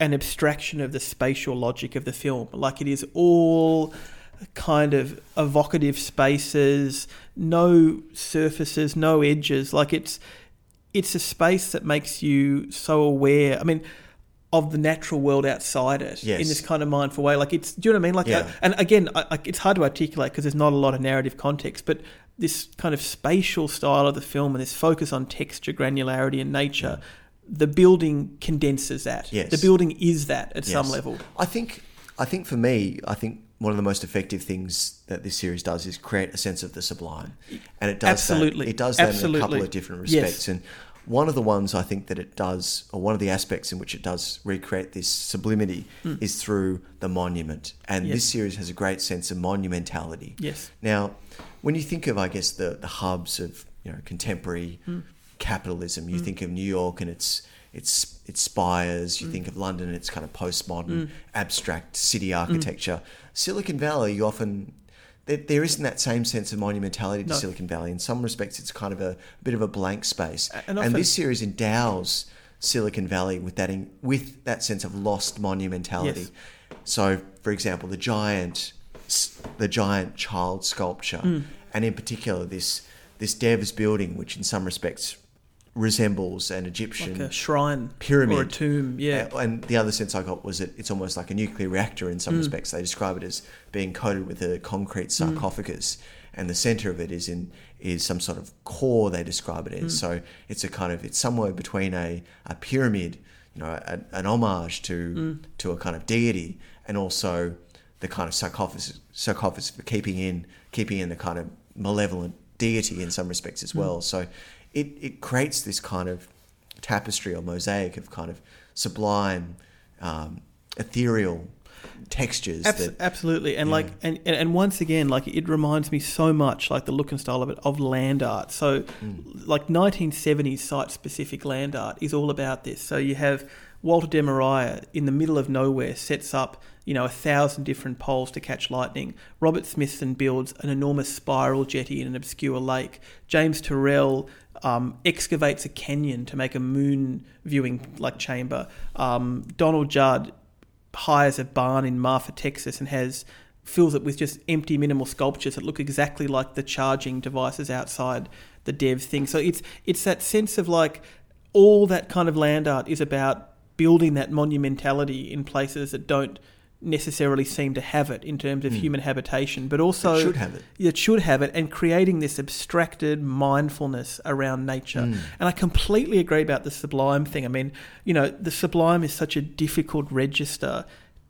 an abstraction of the spatial logic of the film. Like it is all kind of evocative spaces, no surfaces, no edges. Like it's it's a space that makes you so aware. I mean. Of the natural world outside it Yes. in this kind of mindful way, like it's. Do you know what I mean? Like, Yeah. uh, and again, I, I, it's hard to articulate because there's not a lot of narrative context. But this kind of spatial style of the film and this focus on texture, granularity, and nature, the building condenses that. Yes. The building is that at some level. I think I think for me, I think one of the most effective things that this series does is create a sense of the sublime, and it does Absolutely. That, it does that in a couple of different Yes. respects, and one of the ones I think that it does, or one of the aspects in which it does recreate this sublimity, is through the monument, and Hmm. Yes. this series has a great sense of monumentality. Yes. Now, when you think of, I guess, the, the hubs of you know contemporary Hmm. capitalism, you think of New York and its its its spires. Hmm. You think of London and its kind of postmodern, abstract city architecture. Silicon Valley, you often there, there isn't that same sense of monumentality to No. Silicon Valley. In some respects, it's kind of a, bit of a blank space. And And, often- this series endows Silicon Valley with that in, with that sense of lost monumentality. Yes. So, for example, the giant, the giant child sculpture, Hmm. and in particular this this Devs building, which in some respects resembles an Egyptian Like shrine pyramid or a tomb. Yeah. And the other sense I got was that it's almost like a nuclear reactor in Mm. some respects. They describe it as being coated with a concrete sarcophagus, and the center of it is in is some sort of core. They describe it Mm. as. So it's a kind of it's somewhere between a, a pyramid, you know, a, an homage to Mm. to a kind of deity, and also the kind of sarcophagus sarcophagus for keeping in keeping in the kind of malevolent deity in some respects as well. So it, it creates this kind of tapestry or mosaic of kind of sublime, um, ethereal textures Abs- that absolutely, and Yeah. like, and, and once again, like it reminds me so much, like the look and style of it, of land art. So, Mm. like 1970s site-specific land art is all about this. So you have Walter de Maria in the middle of nowhere sets up, you know, a thousand different poles to catch lightning. Robert Smithson builds an enormous spiral jetty in an obscure lake. James Turrell um, excavates a canyon to make a moon viewing like chamber. Um, Donald Judd hires a barn in Marfa, Texas, and has fills it with just empty minimal sculptures that look exactly like the charging devices outside the dev thing. So it's it's that sense of like all that kind of land art is about building that monumentality in places that don't necessarily seem to have it in terms of hmm. human habitation, but also It should have it. it should have it, and creating this abstracted mindfulness around nature. Hmm. And I completely agree about the sublime thing. I mean, you know, the sublime is such a difficult register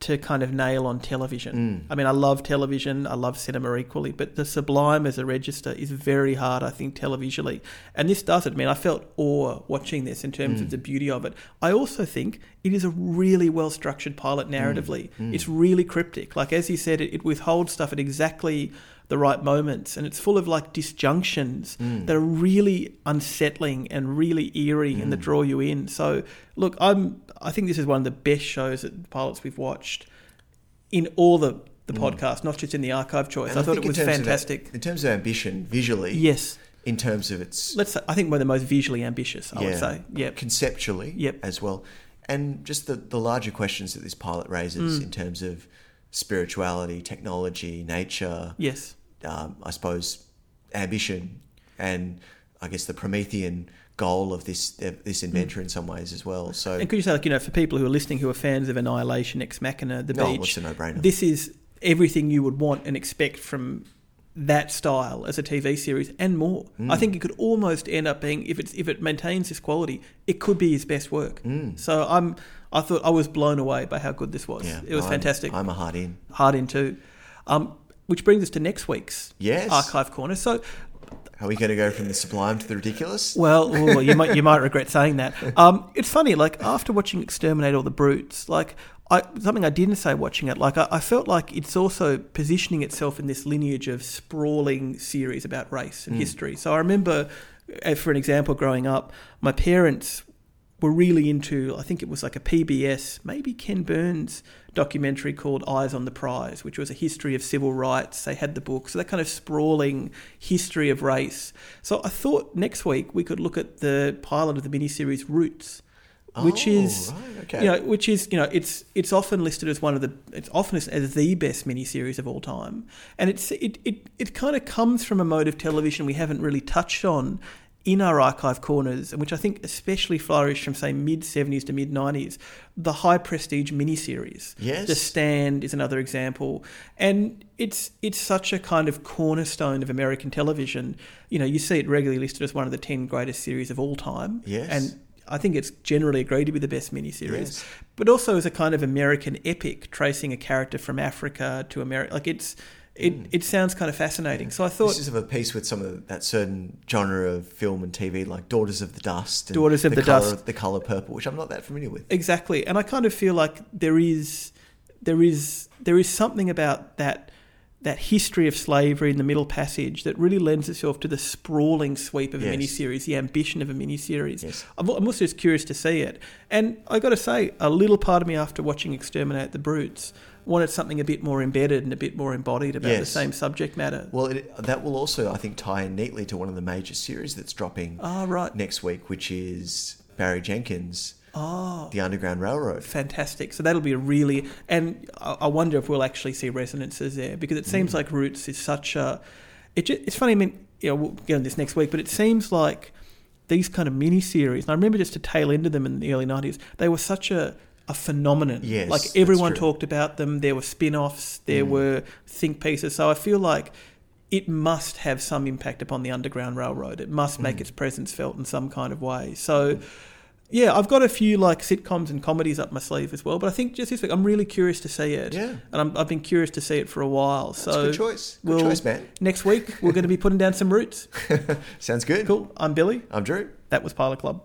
to kind of nail on television. Mm. I mean, I love television, I love cinema equally, but the sublime as a register is very hard, I think, televisually. And this does it. I mean, I felt awe watching this in terms of mm. the beauty of it. I also think it is a really well structured pilot narratively. Mm. It's really cryptic. Like, as you said, it, it withholds stuff at exactly the right moments and it's full of like disjunctions mm. that are really unsettling and really eerie and that mm. draw you in. So look i'm i think this is one of the best shows that pilots we've watched in all the the mm. podcast not just in the archive choice. And i, thought think it was fantastic. in terms of ambition, visually, yes. in terms of its let's say i think one of the most visually ambitious i would say. Yep. Conceptually Yep. as well. And just the, the larger questions that this pilot raises Mm. in terms of spirituality, technology, nature, yes um, I suppose ambition, and I guess the Promethean goal of this this inventor in some ways as well. So Mm. and could you say like you know for people who are listening who are fans of annihilation ex machina the No, beach what's a no-brainer? this is everything you would want and expect from that style as a TV series and more. Mm. I think it could almost end up being if it's if it maintains this quality, it could be his best work. So I'm I thought I was blown away by how good this was. Mm. yeah, it was I'm- fantastic. I'm a hard in. Hard in too. Um, which brings us to next week's Yes. archive corner. So Are we going to go from the sublime to the ridiculous? well, ooh, you might you might regret saying that. Um, it's funny, like after watching Exterminate All the Brutes, like I, something I didn't say watching it, like I, I felt like it's also positioning itself in this lineage of sprawling series about race and history. So I remember, uh, for an example, growing up, my parents were really into, I think it was like a PBS, maybe Ken Burns documentary called Eyes on the Prize, which was a history of civil rights. They had the book, so that kind of sprawling history of race. So I thought next week we could look at the pilot of the miniseries Roots, which Oh, is right, okay. you know, which is you know, it's it's often listed as one of the it's often as the best miniseries of all time, and it's it it, it kind of comes from a mode of television we haven't really touched on in our archive corners, and which I think especially flourished from say mid seventies to mid nineties, the high prestige miniseries. Yes. The Stand is another example, and it's it's such a kind of cornerstone of American television. You know, you see it regularly listed as one of the ten greatest series of all time. Yes. and I think it's generally agreed to be the best miniseries, Yes. but also as a kind of American epic, tracing a character from Africa to America. Like it's it, hmm. it sounds kind of fascinating. So I thought This is of a piece with some of that certain genre of film and TV, like Daughters of the Dust, and Daughters of the color, Dust. the color purple, which I'm not that familiar with. exactly, and I kind of feel like there is there is there is something about that that history of slavery in the Middle Passage that really lends itself to the sprawling sweep of a Yes. miniseries, the ambition of a miniseries. Yes. I'm I'm also just curious to see it, and I got to say, a little part of me after watching Exterminate the Brutes wanted something a bit more embedded and a bit more embodied about the same subject matter. Well, it, that will also, I think, tie in neatly to one of the major series that's dropping Ah, right. next week, which is Barry Jenkins' Oh, The Underground Railroad. fantastic. So that'll be a really, and I wonder if we'll actually see resonances there because it seems like Roots is such a. It it's funny. I mean, you know, we'll get on this next week, but it seems like these kind of mini series, and I remember just to tail into them in the early nineties. They were such a a phenomenon. Yes, like everyone talked about them. There were spin-offs. There mm. were think pieces. So I feel like. It must have some impact upon the Underground Railroad. It must make mm. its presence felt in some kind of way. So, Yeah, I've got a few like sitcoms and comedies up my sleeve as well, but I think just this week I'm really curious to see it. Yeah. and I'm, I've been curious to see it for a while. That's so good choice. Good we'll- choice, man. next week we're going to be putting down some roots. Sounds good. Cool. I'm Billy. I'm Drew. That was Pilot Club.